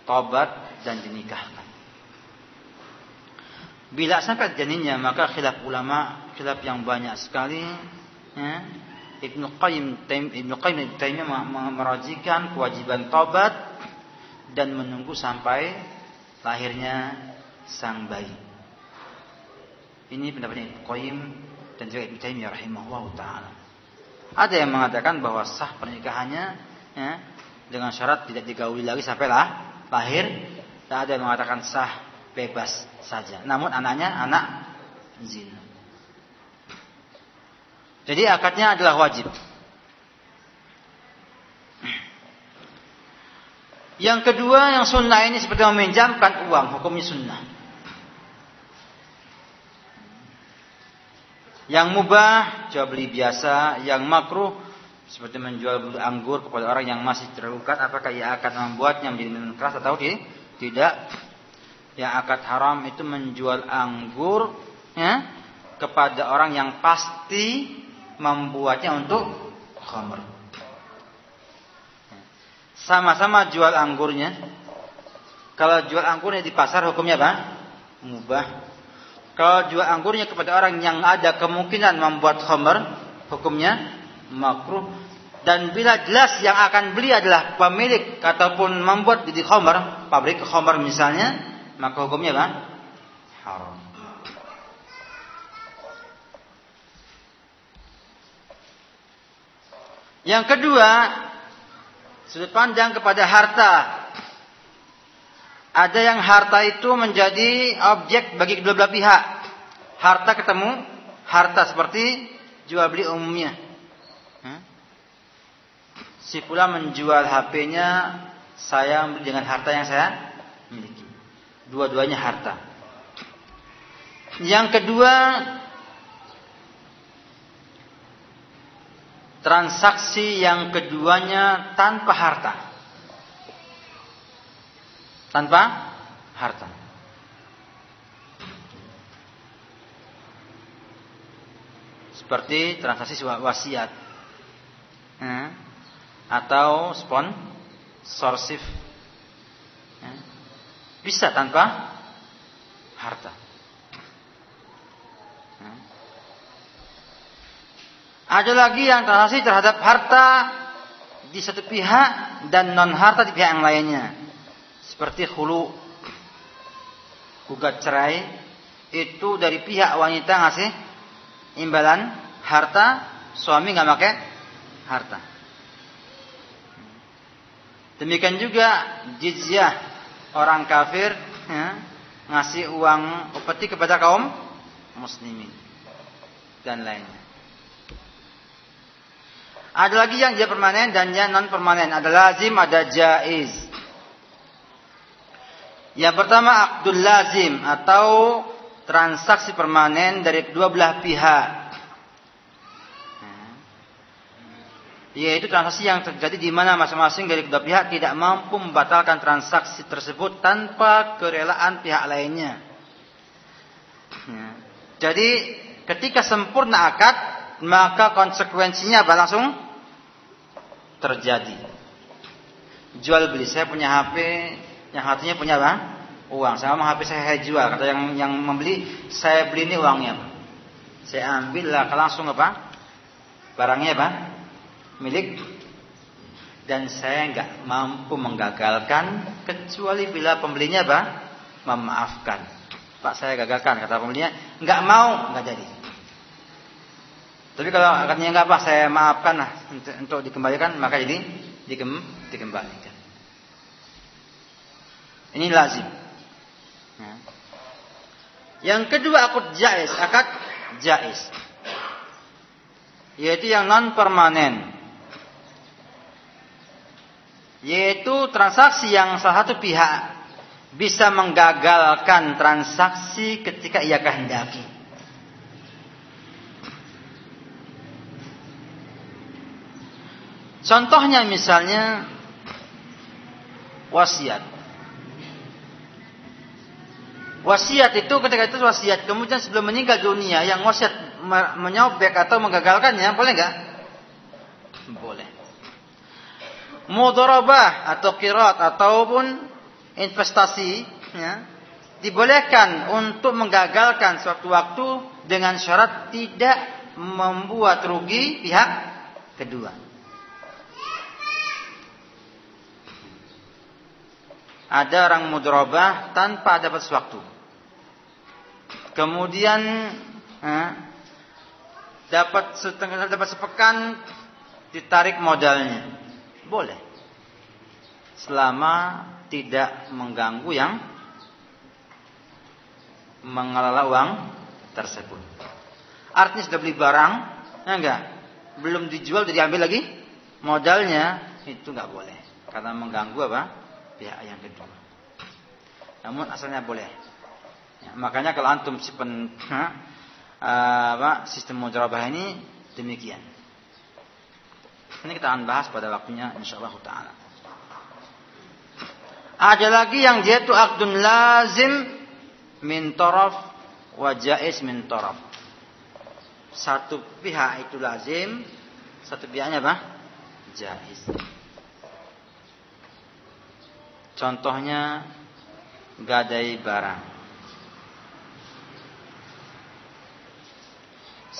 tobat dan dinikahkan. Bila sampai janinnya maka khilaf ulama khilaf yang banyak sekali ya. Ibnu Qayyim Ibnu Qayyim Taimiyah merajikan kewajiban taubat dan menunggu sampai lahirnya sang bayi. Ini pendapatnya Ibnu Qayyim dan juga Ibnu Taimiyah rahimahullah taala. Ada yang mengatakan bahwa sah pernikahannya ya, dengan syarat tidak digauli lagi sampai lah lahir. Dan ada yang mengatakan sah bebas saja. Namun anaknya anak zina. Jadi akadnya adalah wajib. Yang kedua yang sunnah ini seperti meminjamkan uang, hukumnya sunnah. Yang mubah jual beli biasa, yang makruh seperti menjual anggur kepada orang yang masih terluka, apakah ia akan membuatnya menjadi minum keras atau tidak? yang akad haram itu menjual anggur ya, kepada orang yang pasti membuatnya untuk khamr. Sama-sama jual anggurnya. Kalau jual anggurnya di pasar hukumnya apa? Mubah. Kalau jual anggurnya kepada orang yang ada kemungkinan membuat khamr, hukumnya makruh. Dan bila jelas yang akan beli adalah pemilik ataupun membuat di khamr, pabrik khamr misalnya, maka hukumnya apa? Haram. Yang kedua, sudut pandang kepada harta. Ada yang harta itu menjadi objek bagi kedua belah pihak. Harta ketemu harta seperti jual beli umumnya. Si pula menjual HP-nya, saya dengan harta yang saya miliki. Dua-duanya harta. Yang kedua, transaksi yang keduanya tanpa harta. Tanpa harta. Seperti transaksi wasiat. Eh, atau sponsorship bisa tanpa harta. Ada lagi yang transaksi terhadap harta di satu pihak dan non harta di pihak yang lainnya. Seperti hulu gugat cerai itu dari pihak wanita ngasih imbalan harta, suami nggak pakai harta. Demikian juga jizyah orang kafir ya, ngasih uang upeti kepada kaum muslimin dan lainnya. Ada lagi yang dia permanen dan yang non permanen. Ada lazim, ada jaiz. Yang pertama akdul lazim atau transaksi permanen dari kedua belah pihak. Yaitu transaksi yang terjadi di mana masing-masing dari kedua pihak tidak mampu membatalkan transaksi tersebut tanpa kerelaan pihak lainnya. Ya. Jadi ketika sempurna akad maka konsekuensinya apa langsung terjadi. Jual beli saya punya HP, yang hatinya punya apa? Uang. Saya mau HP saya jual. Kata yang yang membeli saya beli ini uangnya. Saya ambil lah langsung apa? Barangnya apa? Milik dan saya nggak mampu menggagalkan kecuali bila pembelinya apa? Memaafkan. Pak saya gagalkan kata pembelinya, nggak mau nggak jadi. Tapi kalau katanya nggak apa, saya maafkan lah untuk, untuk dikembalikan, maka jadi dikem, dikembalikan. Ini lazim. Ya. Yang kedua akad jais, akad jais. Yaitu yang non permanen. Yaitu transaksi yang salah satu pihak bisa menggagalkan transaksi ketika ia kehendaki. Contohnya misalnya wasiat. Wasiat itu ketika itu wasiat, kemudian sebelum meninggal dunia yang wasiat menyobek atau menggagalkannya, boleh nggak? Boleh. Mudharabah atau kirat ataupun investasi ya, dibolehkan untuk menggagalkan suatu waktu dengan syarat tidak membuat rugi pihak kedua. ada orang mudrobah tanpa dapat sewaktu. Kemudian eh, dapat setengah dapat sepekan ditarik modalnya. Boleh. Selama tidak mengganggu yang mengelola uang tersebut. Artinya sudah beli barang, ya enggak? Belum dijual, sudah diambil lagi modalnya, itu enggak boleh. Karena mengganggu apa? pihak yang kedua. Namun asalnya boleh. Ya, makanya kalau antum simpen uh, apa, sistem mujarabah ini demikian. Ini kita akan bahas pada waktunya insyaallah taala. Ada lagi yang dia itu akdun lazim min taraf wa jaiz min taraf. Satu pihak itu lazim, satu pihaknya apa? Jaiz. Contohnya gadai barang.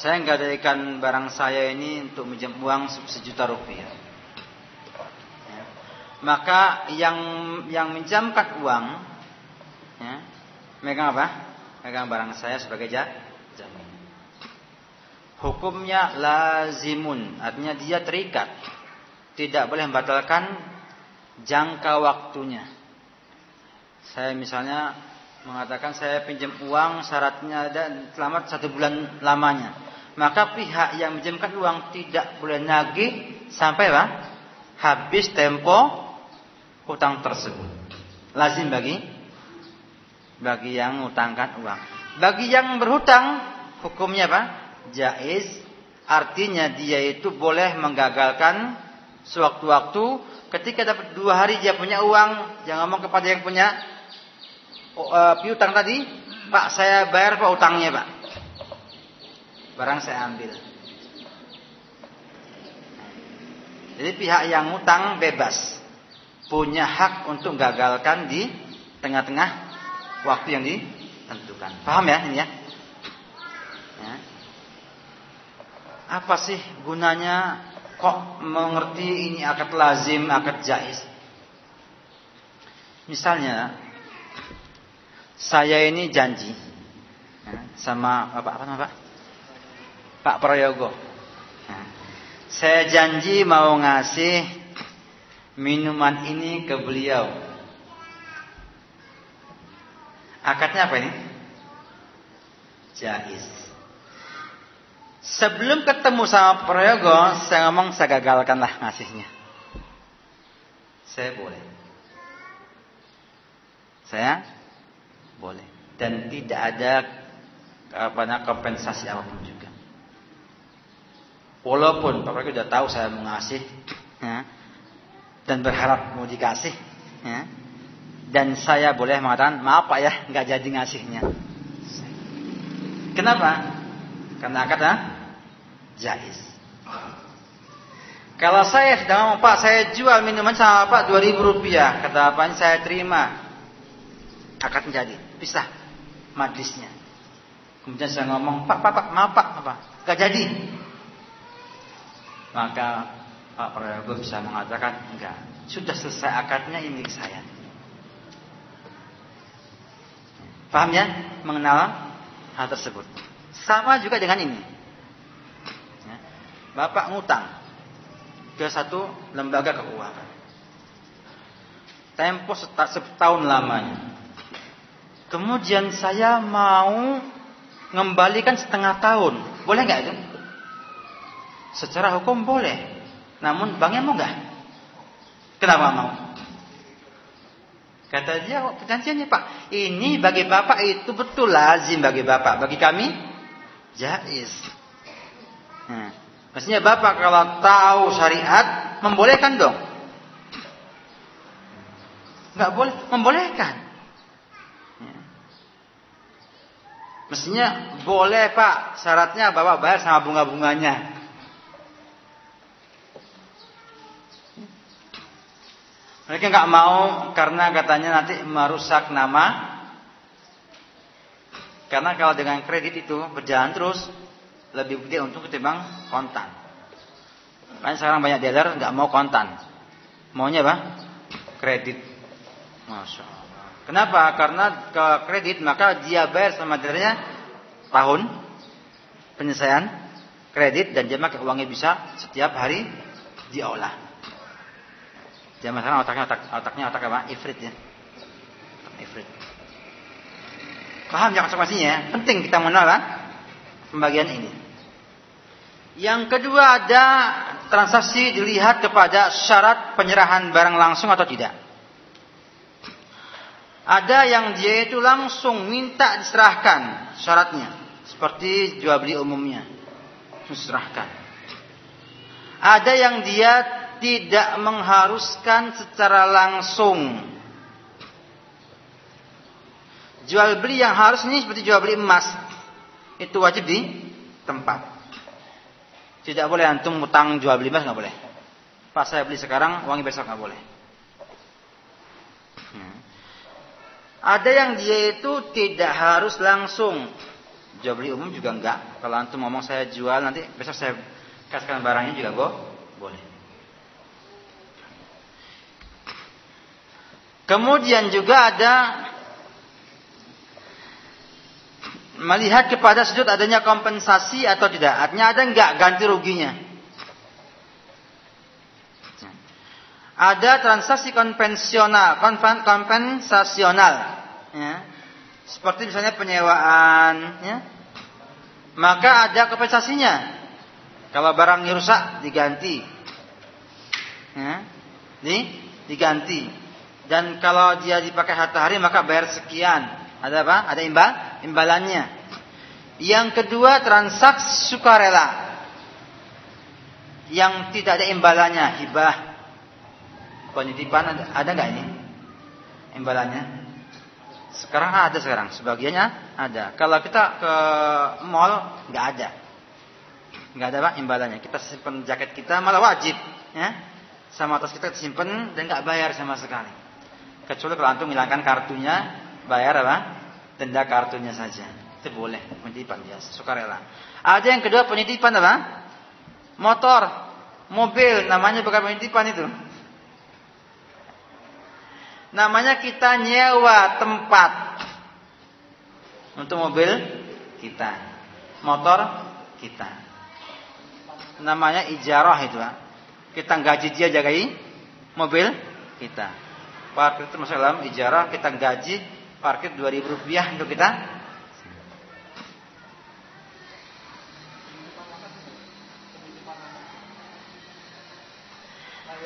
Saya gadaikan barang saya ini untuk minjam uang sejuta rupiah. Ya. Maka yang yang minjamkan uang, ya, megang apa? Megang barang saya sebagai jamin. Hukumnya lazimun, artinya dia terikat. Tidak boleh membatalkan jangka waktunya. Saya misalnya mengatakan saya pinjam uang syaratnya ada selamat satu bulan lamanya. Maka pihak yang menjamkan uang tidak boleh nagih sampai apa? habis tempo hutang tersebut. Lazim bagi bagi yang mengutangkan uang. Bagi yang berhutang hukumnya apa? Jaiz artinya dia itu boleh menggagalkan sewaktu-waktu Ketika dapat dua hari dia punya uang, jangan ngomong kepada yang punya uh, piutang tadi, Pak saya bayar pak utangnya pak. Barang saya ambil. Jadi pihak yang utang bebas, punya hak untuk gagalkan di tengah-tengah waktu yang ditentukan. Paham ya ini ya? ya. Apa sih gunanya kok mengerti ini akad lazim, akad jais. Misalnya, saya ini janji ya, sama Bapak apa nama Pak? Pak Prayogo. Ya, saya janji mau ngasih minuman ini ke beliau. Akadnya apa ini? Jais. Sebelum ketemu sama Prayogo, saya ngomong saya gagalkanlah ngasihnya. Saya boleh. Saya boleh. Dan tidak ada apa kompensasi apa pun juga. Walaupun Pak Prayogo sudah tahu saya mau ngasih, ya, dan berharap mau dikasih, ya, dan saya boleh mengatakan maaf Pak ya, nggak jadi ngasihnya. Kenapa? Karena kata jais. Kalau saya sedang ngomong, Pak, saya jual minuman sama Pak 2000 rupiah. Kata Pak, saya terima. Akad menjadi. Pisah majlisnya. Kemudian saya ngomong, Pak, Pak, Pak, maaf Pak, apa? Gak jadi. Maka Pak Prayogo bisa mengatakan, enggak, sudah selesai akadnya ini saya. Paham ya? Mengenal hal tersebut. Sama juga dengan ini. Ya. Bapak ngutang ke satu lembaga keuangan. Tempo setahun lamanya. Kemudian saya mau mengembalikan setengah tahun. Boleh nggak itu? Secara hukum boleh. Namun banknya mau nggak? Kenapa mau? Kata dia, perjanjiannya Pak, ini bagi Bapak itu betul lazim bagi Bapak. Bagi kami, jais. Nah, maksudnya Bapak kalau tahu syariat, membolehkan dong. Nggak boleh, membolehkan. Ya. Mestinya boleh Pak, syaratnya Bapak bayar sama bunga-bunganya. Mereka nggak mau karena katanya nanti merusak nama. Karena kalau dengan kredit itu berjalan terus lebih gede untuk ketimbang kontan. Makanya sekarang banyak dealer nggak mau kontan, maunya apa? Kredit. Masya Allah. Kenapa? Karena ke kredit maka dia bayar sama dealernya tahun penyelesaian kredit dan dia pakai uangnya bisa setiap hari diolah. Zaman sekarang otaknya otak otaknya otak apa? Ifrit ya. Ifrit. Paham ya konsekuensinya? Penting kita mengenal pembagian ini. Yang kedua ada transaksi dilihat kepada syarat penyerahan barang langsung atau tidak. Ada yang dia itu langsung minta diserahkan syaratnya. Seperti jual beli umumnya. Diserahkan. Ada yang dia tidak mengharuskan secara langsung. Jual beli yang harus ini seperti jual beli emas. Itu wajib di tempat. Tidak boleh antum utang jual beli emas nggak boleh. Pas saya beli sekarang, uangnya besok nggak boleh. Hmm. Ada yang dia itu tidak harus langsung. Jual beli umum juga enggak. Kalau antum ngomong saya jual nanti besok saya kasihkan barangnya juga boleh. Kemudian juga ada melihat kepada sudut adanya kompensasi atau tidak. Artinya ada enggak ganti ruginya. Ada transaksi konvensional, kompensasional, ya. seperti misalnya penyewaan, ya. maka ada kompensasinya. Kalau barangnya rusak diganti, ya. diganti. Dan kalau dia dipakai hari maka bayar sekian. Ada apa? Ada imbal? Imbalannya. Yang kedua transaksi sukarela. Yang tidak ada imbalannya, hibah. Penitipan ada, ada nggak ini? Imbalannya? Sekarang ada sekarang, sebagiannya ada. Kalau kita ke mall nggak ada, nggak ada pak imbalannya. Kita simpan jaket kita malah wajib, ya, sama tas kita simpan dan nggak bayar sama sekali. Kecuali kalau antum hilangkan kartunya, bayar apa? Denda kartunya saja. Itu boleh, penitipan dia, sukarela. Ada yang kedua penitipan apa? Motor, mobil, namanya bukan penitipan itu. Namanya kita nyewa tempat untuk mobil kita, motor kita. Namanya ijarah itu. Kita gaji dia jagai mobil kita. Parkir itu masuk dalam ijarah kita gaji parkir 2000 rupiah untuk kita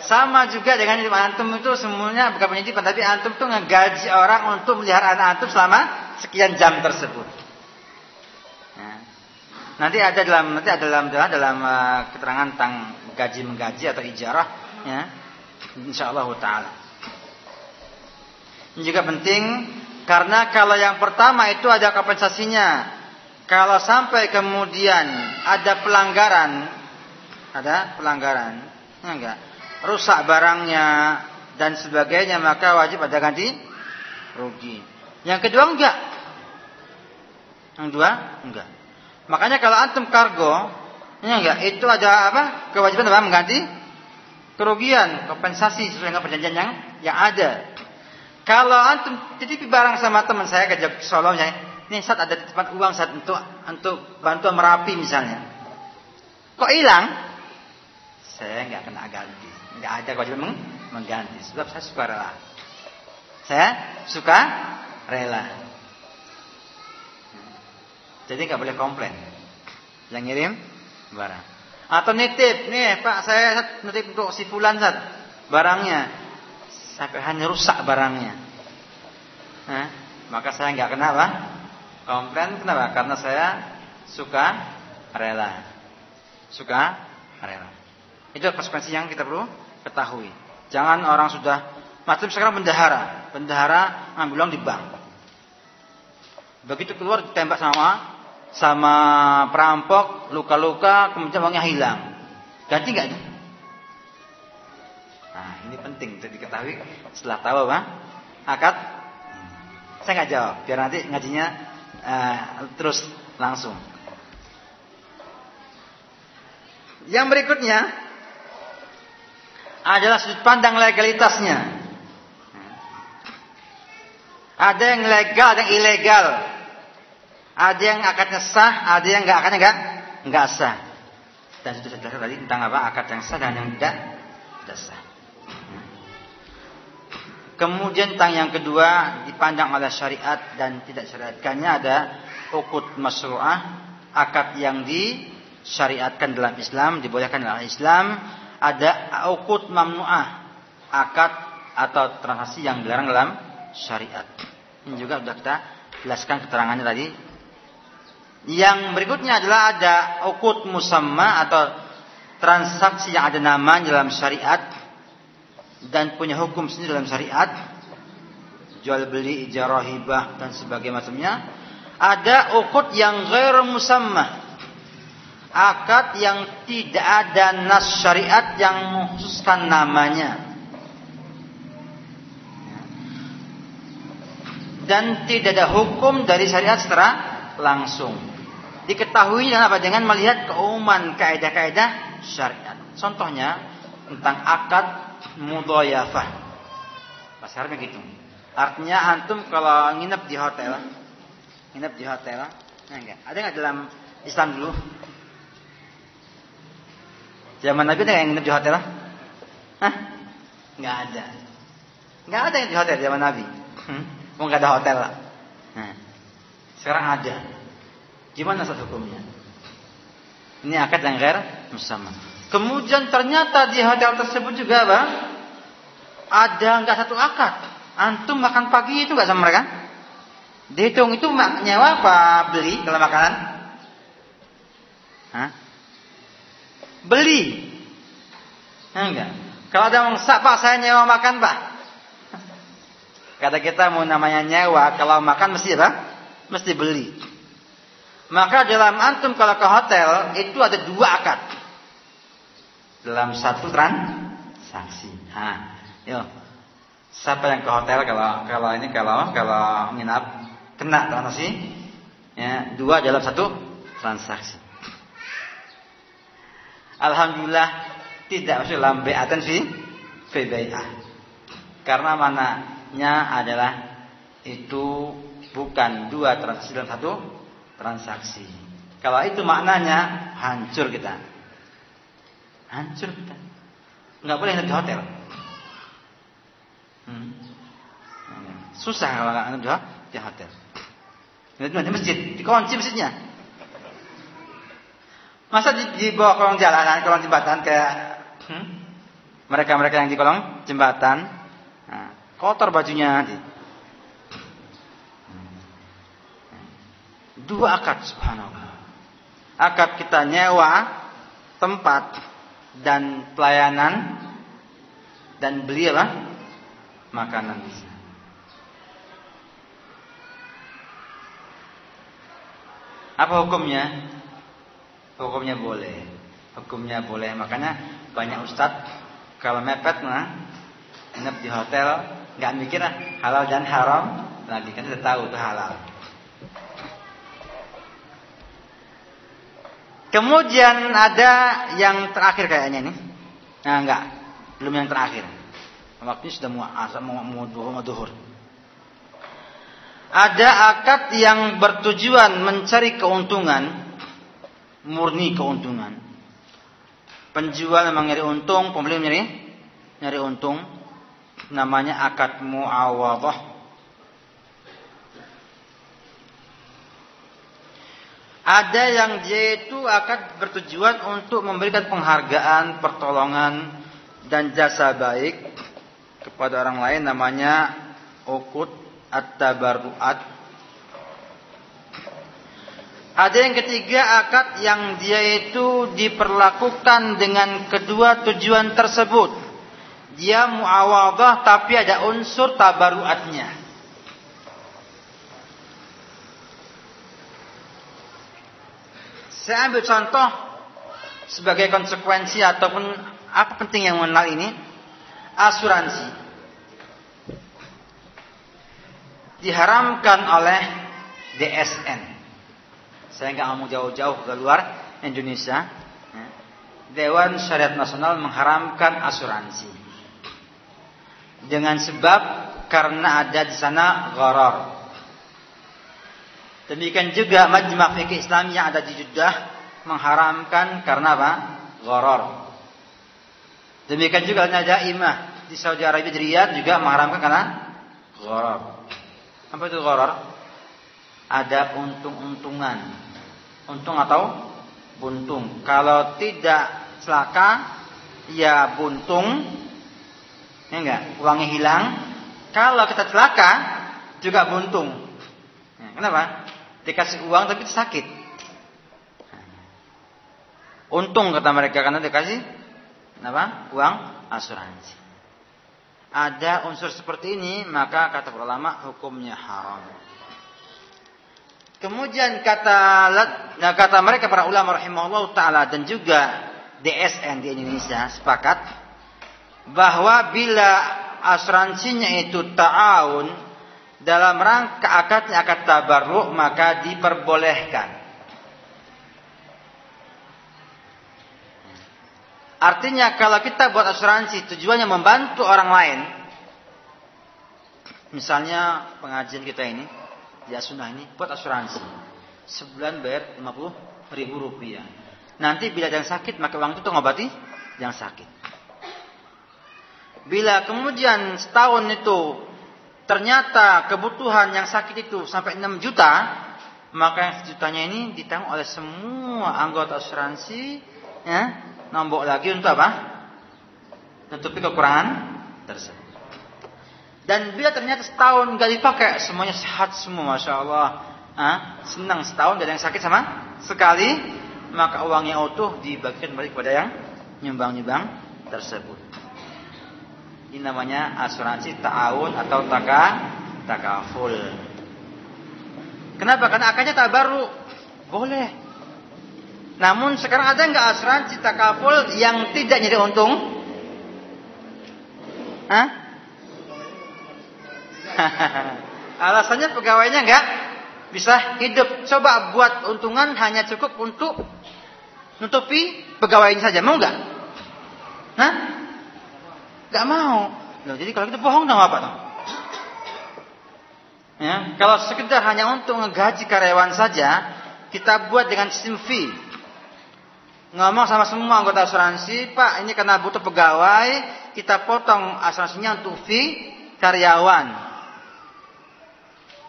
Sama juga dengan antum itu semuanya bukan penitipan tapi antum tuh ngegaji orang untuk melihara anak antum selama sekian jam tersebut. Nah, nanti ada dalam nanti ada dalam dalam, dalam uh, keterangan tentang gaji menggaji atau ijarah ya. Insyaallah taala. Ini juga penting karena kalau yang pertama itu ada kompensasinya. Kalau sampai kemudian ada pelanggaran, ada pelanggaran, enggak, rusak barangnya dan sebagainya maka wajib ada ganti rugi. Yang kedua enggak. Yang dua enggak. Makanya kalau antum kargo, ini enggak, itu ada apa? Kewajiban apa? Mengganti kerugian, kompensasi sesuai dengan perjanjian yang yang ada. Kalau antum titip barang sama teman saya ke Solo misalnya, ini saat ada titipan uang saat untuk untuk bantuan merapi misalnya. Kok hilang? Saya nggak kena ganti, nggak ada kewajiban mengganti. Sebab saya suka rela. Saya suka rela. Jadi nggak boleh komplain. Yang ngirim barang. Atau nitip, nih Pak saya nitip untuk si fulan saat barangnya. Sampai hanya rusak barangnya. Nah, maka saya nggak kenapa komplain kenapa? Karena saya suka rela. Suka rela. Itu konsekuensi yang kita perlu ketahui. Jangan orang sudah macam sekarang bendahara, bendahara ngambil uang di bank. Begitu keluar ditembak sama sama perampok, luka-luka, kemudian uangnya hilang. Ganti nggak? Nah, ini penting untuk diketahui setelah tahu apa? Akad. Saya nggak jawab, biar nanti ngajinya uh, terus langsung. Yang berikutnya adalah sudut pandang legalitasnya. Ada yang legal, ada yang ilegal. Ada yang akadnya sah, ada yang nggak akadnya nggak nggak sah. Dan sudah saya jelaskan tadi tentang apa akad yang sah dan yang tidak tidak sah. Kemudian tentang yang kedua dipandang oleh syariat dan tidak syariatkannya ada ukut masru'ah, akad yang disyariatkan dalam Islam, dibolehkan dalam Islam, ada ukut mamnu'ah, akad atau transaksi yang dilarang dalam syariat. Ini juga sudah kita jelaskan keterangannya tadi. Yang berikutnya adalah ada ukut musamma atau transaksi yang ada nama dalam syariat dan punya hukum sendiri dalam syariat. Jual beli, ijarah, hibah dan sebagainya macamnya. Ada ukut yang ghair musamma. Akad yang tidak ada nas syariat yang mengkhususkan namanya. Dan tidak ada hukum dari syariat secara langsung. Diketahui dengan apa? Dengan melihat keumuman kaidah-kaidah syariat. Contohnya tentang akad mudoyafah. Bahasa Arabnya gitu. Artinya antum kalau nginep di hotel, nginep di hotel, nah enggak. Ada nggak dalam Islam dulu? Zaman Nabi ada yang nginep di hotel? Hah? Nggak ada. Nggak ada yang di hotel zaman Nabi. Hmm? Ada hotel lah. Nah, sekarang ada. Gimana satu hukumnya? Ini akad yang ghair musamma. Kemudian ternyata di hotel tersebut juga apa? Ada nggak satu akad. Antum makan pagi itu nggak sama mereka? Dihitung itu nyewa apa beli kalau makanan? Hah? Beli. Enggak. Kalau ada orang pak saya nyewa makan pak. Kata kita mau namanya nyewa, kalau makan mesti apa? Mesti beli. Maka dalam antum kalau ke hotel itu ada dua akad. Dalam satu transaksi. Nah, yuk. Siapa yang ke hotel kalau kalau ini kalau kalau nginap kena transaksi? Ya, dua dalam satu transaksi. Alhamdulillah tidak masuk dalam be'atan fi fi Karena mananya adalah itu bukan dua transaksi dalam satu transaksi. Kalau itu maknanya hancur kita. Hancur kita. Enggak boleh di hotel. Hmm. Susah kalau nggak di hotel. Itu di masjid, dikunci masjidnya. Masa di, di bawah kolong jalanan, kolong jembatan kayak hmm? mereka-mereka yang di kolong jembatan, nah, kotor bajunya. Dua akad subhanallah. Akad kita nyewa tempat dan pelayanan dan beli apa? Makanan Apa hukumnya? Hukumnya boleh. Hukumnya boleh. Makanya banyak ustadz kalau mepet nah nginep di hotel nggak mikir halal dan haram lagi kan sudah tahu itu halal. Kemudian ada yang terakhir kayaknya nih. Nah, enggak. Belum yang terakhir. Waktunya sudah mau asar mau mau duhur. Ada akad yang bertujuan mencari keuntungan, murni keuntungan. Penjual memang nyari untung, pembeli nyari nyari untung. Namanya akad muawadhah Ada yang dia itu akan bertujuan untuk memberikan penghargaan, pertolongan dan jasa baik kepada orang lain namanya ukut at-tabarruat. Ada yang ketiga akad yang dia itu diperlakukan dengan kedua tujuan tersebut. Dia muawadah tapi ada unsur tabaruatnya. Saya ambil contoh sebagai konsekuensi ataupun apa penting yang mengenal ini asuransi diharamkan oleh DSN. Saya nggak mau jauh-jauh ke luar Indonesia. Dewan Syariat Nasional mengharamkan asuransi dengan sebab karena ada di sana gharar Demikian juga Majma' Fikih Islam yang ada di Jeddah mengharamkan karena apa? Gharar. Demikian juga ada imah di Saudi Arabia di juga mengharamkan karena gharar. Apa itu gharar? Ada untung-untungan. Untung atau buntung. Kalau tidak celaka ya buntung. Ya enggak? Uangnya hilang. Kalau kita celaka juga buntung. Ya, kenapa? Dikasih uang tapi sakit. Untung kata mereka karena dikasih apa? Uang asuransi. Ada unsur seperti ini maka kata ulama hukumnya haram. Kemudian kata nah kata mereka para ulama rahimahullah taala dan juga DSN di Indonesia sepakat bahwa bila asuransinya itu ta'awun dalam rangka akadnya akad tabarruk maka diperbolehkan. Artinya kalau kita buat asuransi tujuannya membantu orang lain. Misalnya pengajian kita ini, ya sunnah ini buat asuransi. Sebulan bayar 50 ribu rupiah. Nanti bila yang sakit maka uang itu untuk ngobati yang sakit. Bila kemudian setahun itu ternyata kebutuhan yang sakit itu sampai 6 juta, maka yang sejutanya ini ditanggung oleh semua anggota asuransi, ya, nombok lagi untuk apa? Tutupi kekurangan tersebut. Dan bila ternyata setahun nggak dipakai, semuanya sehat semua, masya Allah, ah, senang setahun dan yang sakit sama sekali, maka uangnya utuh dibagikan balik kepada yang nyumbang-nyumbang tersebut. Ini namanya asuransi ta'awun atau taka takaful. Kenapa? Karena akadnya tak baru. Boleh. Namun sekarang ada nggak asuransi takaful yang tidak jadi untung? Hah? Alasannya pegawainya nggak bisa hidup. Coba buat untungan hanya cukup untuk nutupi pegawainya saja. Mau nggak? Hah? Gak mau. Loh, jadi kalau kita bohong dong apa dong? Ya, kalau sekedar hanya untuk ngegaji karyawan saja, kita buat dengan sistem fee. Ngomong sama semua anggota asuransi, Pak, ini karena butuh pegawai, kita potong asuransinya untuk fee karyawan.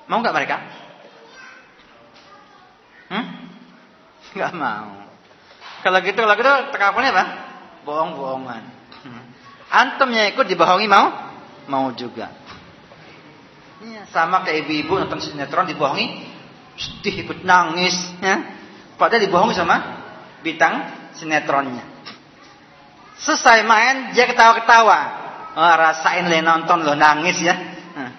Mau nggak mereka? Hmm? Gak mau. Kalau gitu, kalau gitu, tekapulnya apa? Bohong-bohongan. Antum yang ikut dibohongi mau? Mau juga. Ya, sama kayak ibu-ibu nonton sinetron dibohongi, sedih ikut nangis, ya. Padahal dibohongi sama bintang sinetronnya. Selesai main, dia ketawa-ketawa. Oh, rasain le nonton lo nangis ya. Nah.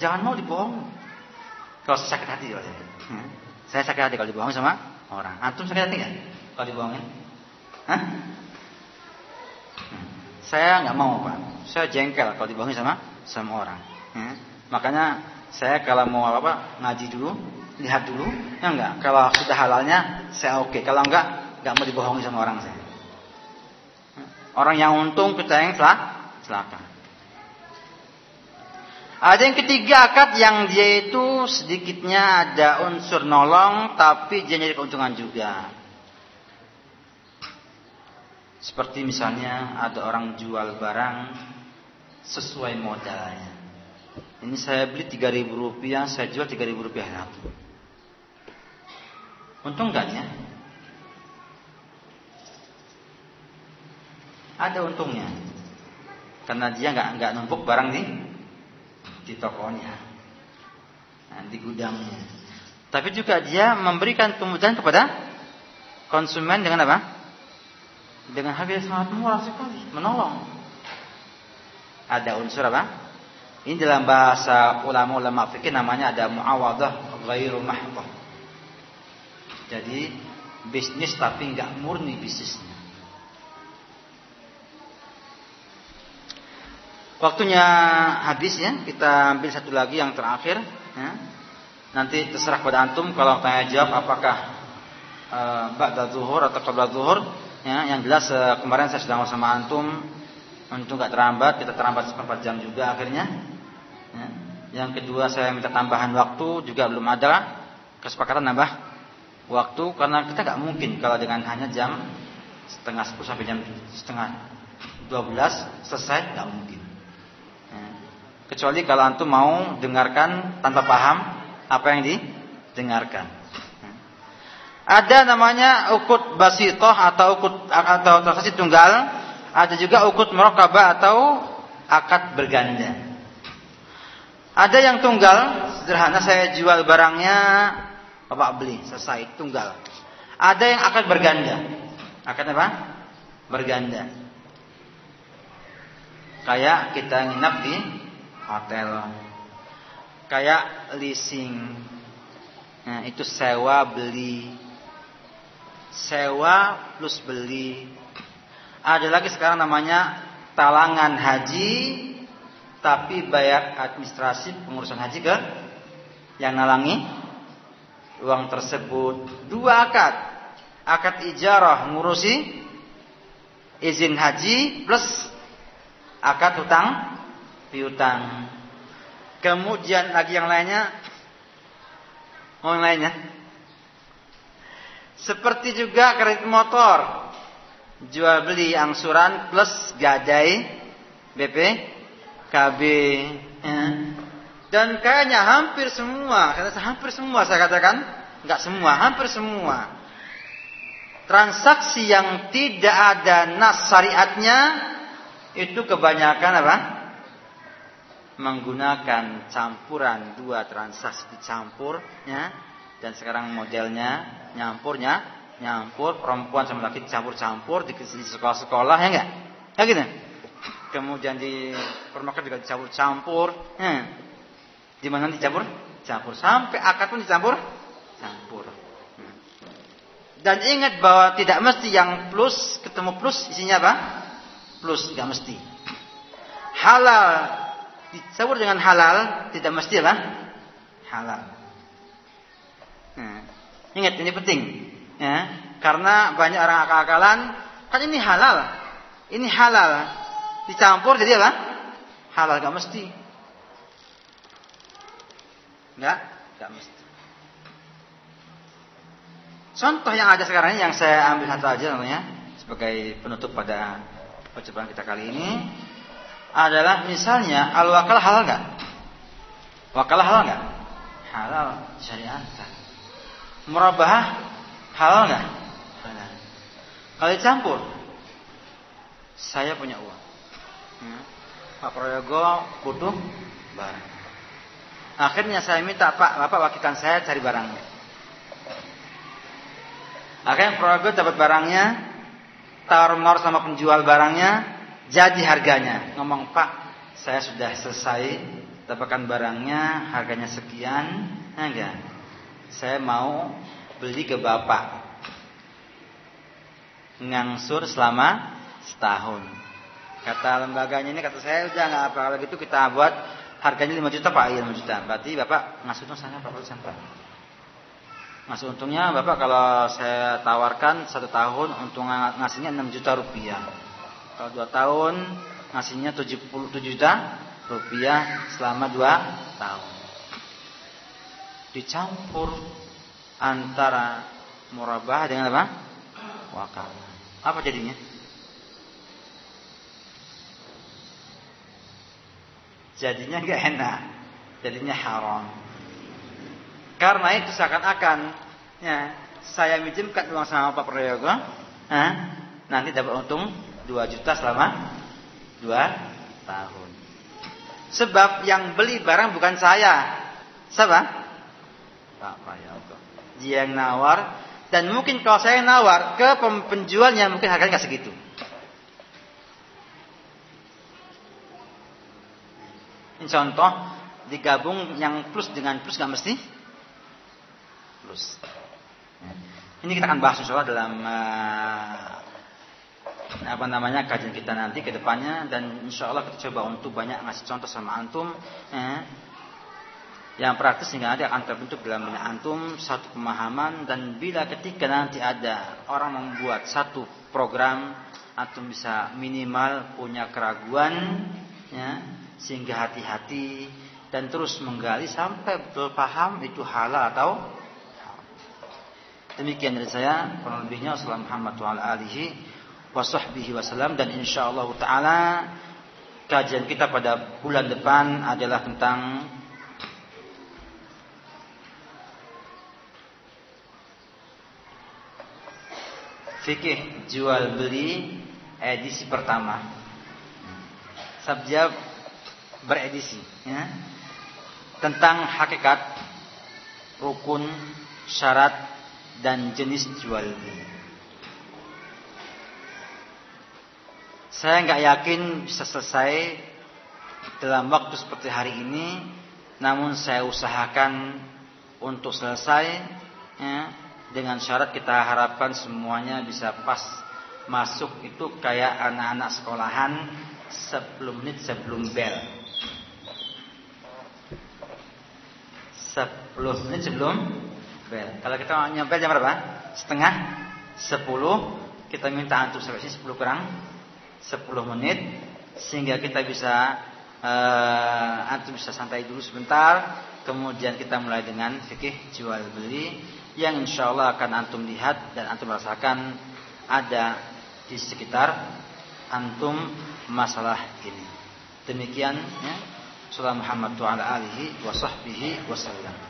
Jangan mau dibohong. Kalau sakit hati, saya sakit hati kalau dibohong sama orang. Antum sakit hati nggak? Kalau dibohongin? Hah? Saya nggak mau pak. Saya jengkel kalau dibohongin sama sama orang. Ya. Makanya saya kalau mau apa, apa ngaji dulu, lihat dulu, ya enggak. Kalau sudah halalnya, saya oke. Kalau enggak, enggak mau dibohongi sama orang saya. Orang yang untung kita yang celaka. Ada yang ketiga akad yang dia itu sedikitnya ada unsur nolong tapi dia nyari keuntungan juga. Seperti misalnya ada orang jual barang sesuai modalnya. Ini saya beli 3000 rupiah, saya jual 3000 rupiah lagi. Untung enggak ya? Ada untungnya. Karena dia enggak enggak numpuk barang di di tokonya. Nah, di gudangnya. Tapi juga dia memberikan kemudahan kepada konsumen dengan apa? Dengan harga yang sangat murah sekali, menolong. Ada unsur apa? Ini dalam bahasa ulama-ulama fikih namanya ada muawadah ghairu mahdhah. Jadi bisnis tapi enggak murni bisnisnya. Waktunya habis ya, kita ambil satu lagi yang terakhir ya. Nanti terserah pada antum kalau tanya jawab apakah uh, ba'da zuhur atau qabla zuhur Ya, yang jelas uh, kemarin saya sedang sama antum untuk nggak terlambat, kita terlambat seperempat jam juga akhirnya. Ya. Yang kedua saya minta tambahan waktu juga belum ada kesepakatan nambah waktu karena kita nggak mungkin kalau dengan hanya jam setengah sepuluh sampai jam setengah dua belas selesai nggak mungkin. Ya. Kecuali kalau antum mau dengarkan tanpa paham apa yang didengarkan. Ada namanya ukut basitoh atau ukut atau transaksi tunggal. Ada juga ukut merokabah atau akad berganda. Ada yang tunggal, sederhana saya jual barangnya, bapak beli, selesai tunggal. Ada yang akad berganda. Akad apa? Berganda. Kayak kita nginap di hotel. Kayak leasing. Nah, itu sewa beli sewa plus beli. Ada lagi sekarang namanya talangan haji tapi bayar administrasi pengurusan haji ke yang nalangi uang tersebut. Dua akad. Akad ijarah ngurusi izin haji plus akad hutang piutang. Kemudian lagi yang lainnya Oh yang lainnya seperti juga kredit motor. Jual beli angsuran plus gadai BP KB. Ya. Dan kayaknya hampir semua, kata hampir semua saya katakan, enggak semua, hampir semua. Transaksi yang tidak ada nas syariatnya itu kebanyakan apa? Menggunakan campuran dua transaksi dicampur, ya. Dan sekarang modelnya nyampurnya nyampur perempuan sama laki campur-campur di, sekolah-sekolah ya enggak? Ya gitu. Kemudian di permakan juga dicampur-campur. Ya. Di mana dicampur? Campur sampai akad pun dicampur campur. Dan ingat bahwa tidak mesti yang plus ketemu plus isinya apa? Plus tidak mesti. Halal dicampur dengan halal tidak mesti apa? Halal. Ingat ini penting, ya. Karena banyak orang akal-akalan, kan ini halal. Ini halal. Dicampur jadi apa? Halal gak mesti. Enggak, gak mesti. Contoh yang ada sekarang ini yang saya ambil satu aja namanya sebagai penutup pada percobaan kita kali ini adalah misalnya al wakal halal nggak? Wakalah halal nggak? Halal syariat. Murabah halal nggak? Kalau dicampur, saya punya uang. Hmm. Pak Prayogo butuh barang. Akhirnya saya minta Pak, Bapak wakilkan saya cari barangnya. Akhirnya Prayogo dapat barangnya, tawar menawar sama penjual barangnya, jadi harganya. Ngomong Pak, saya sudah selesai dapatkan barangnya, harganya sekian, enggak saya mau beli ke bapak. Ngangsur selama setahun. Kata lembaganya ini kata saya udah nggak apa kalau gitu kita buat harganya 5 juta pak. Iya 5 juta. Berarti bapak ngasurnya sana berapa persen pak Masih untungnya Bapak kalau saya tawarkan satu tahun untung ngasihnya 6 juta rupiah. Kalau dua tahun ngasihnya 77 juta rupiah selama dua tahun. Dicampur antara murabah dengan apa? Wakaf. Apa jadinya? Jadinya gak enak. Jadinya haram. Karena itu seakan-akan ya, saya minjemkan uang sama Pak Prayogo, eh, nanti dapat untung 2 juta selama 2 tahun. Sebab yang beli barang bukan saya. Siapa? Pak Prayogo. Dia yang nawar dan mungkin kalau saya nawar ke penjualnya mungkin harganya nggak segitu. Ini contoh digabung yang plus dengan plus nggak mesti plus. Ini kita akan bahas insya Allah dalam uh, apa namanya kajian kita nanti ke depannya dan insya Allah kita coba untuk banyak ngasih contoh sama antum eh, yang praktis sehingga nanti akan terbentuk dalam benak antum satu pemahaman dan bila ketika nanti ada orang membuat satu program antum bisa minimal punya keraguan ya sehingga hati-hati dan terus menggali sampai betul paham itu halal atau Demikian dari saya, kurang lebihnya. Wassalamualaikum warahmatullahi wasallam dan insyaallah taala kajian kita pada bulan depan adalah tentang fikih jual beli edisi pertama. Subjek beredisi ya. Tentang hakikat rukun syarat dan jenis jual beli. Saya nggak yakin bisa selesai dalam waktu seperti hari ini, namun saya usahakan untuk selesai ya, dengan syarat kita harapkan semuanya bisa pas masuk itu kayak anak-anak sekolahan 10 menit sebelum bel. 10 menit sebelum bel. Kalau kita nyampe jam berapa? Setengah sepuluh. Kita minta antum sampai sini sepuluh kurang sepuluh menit sehingga kita bisa uh, antum bisa santai dulu sebentar. Kemudian kita mulai dengan fikih jual beli yang insya Allah akan antum lihat dan antum rasakan ada di sekitar antum masalah ini. Demikian ya. Salam Muhammad wa alihi wa sahbihi wasallam.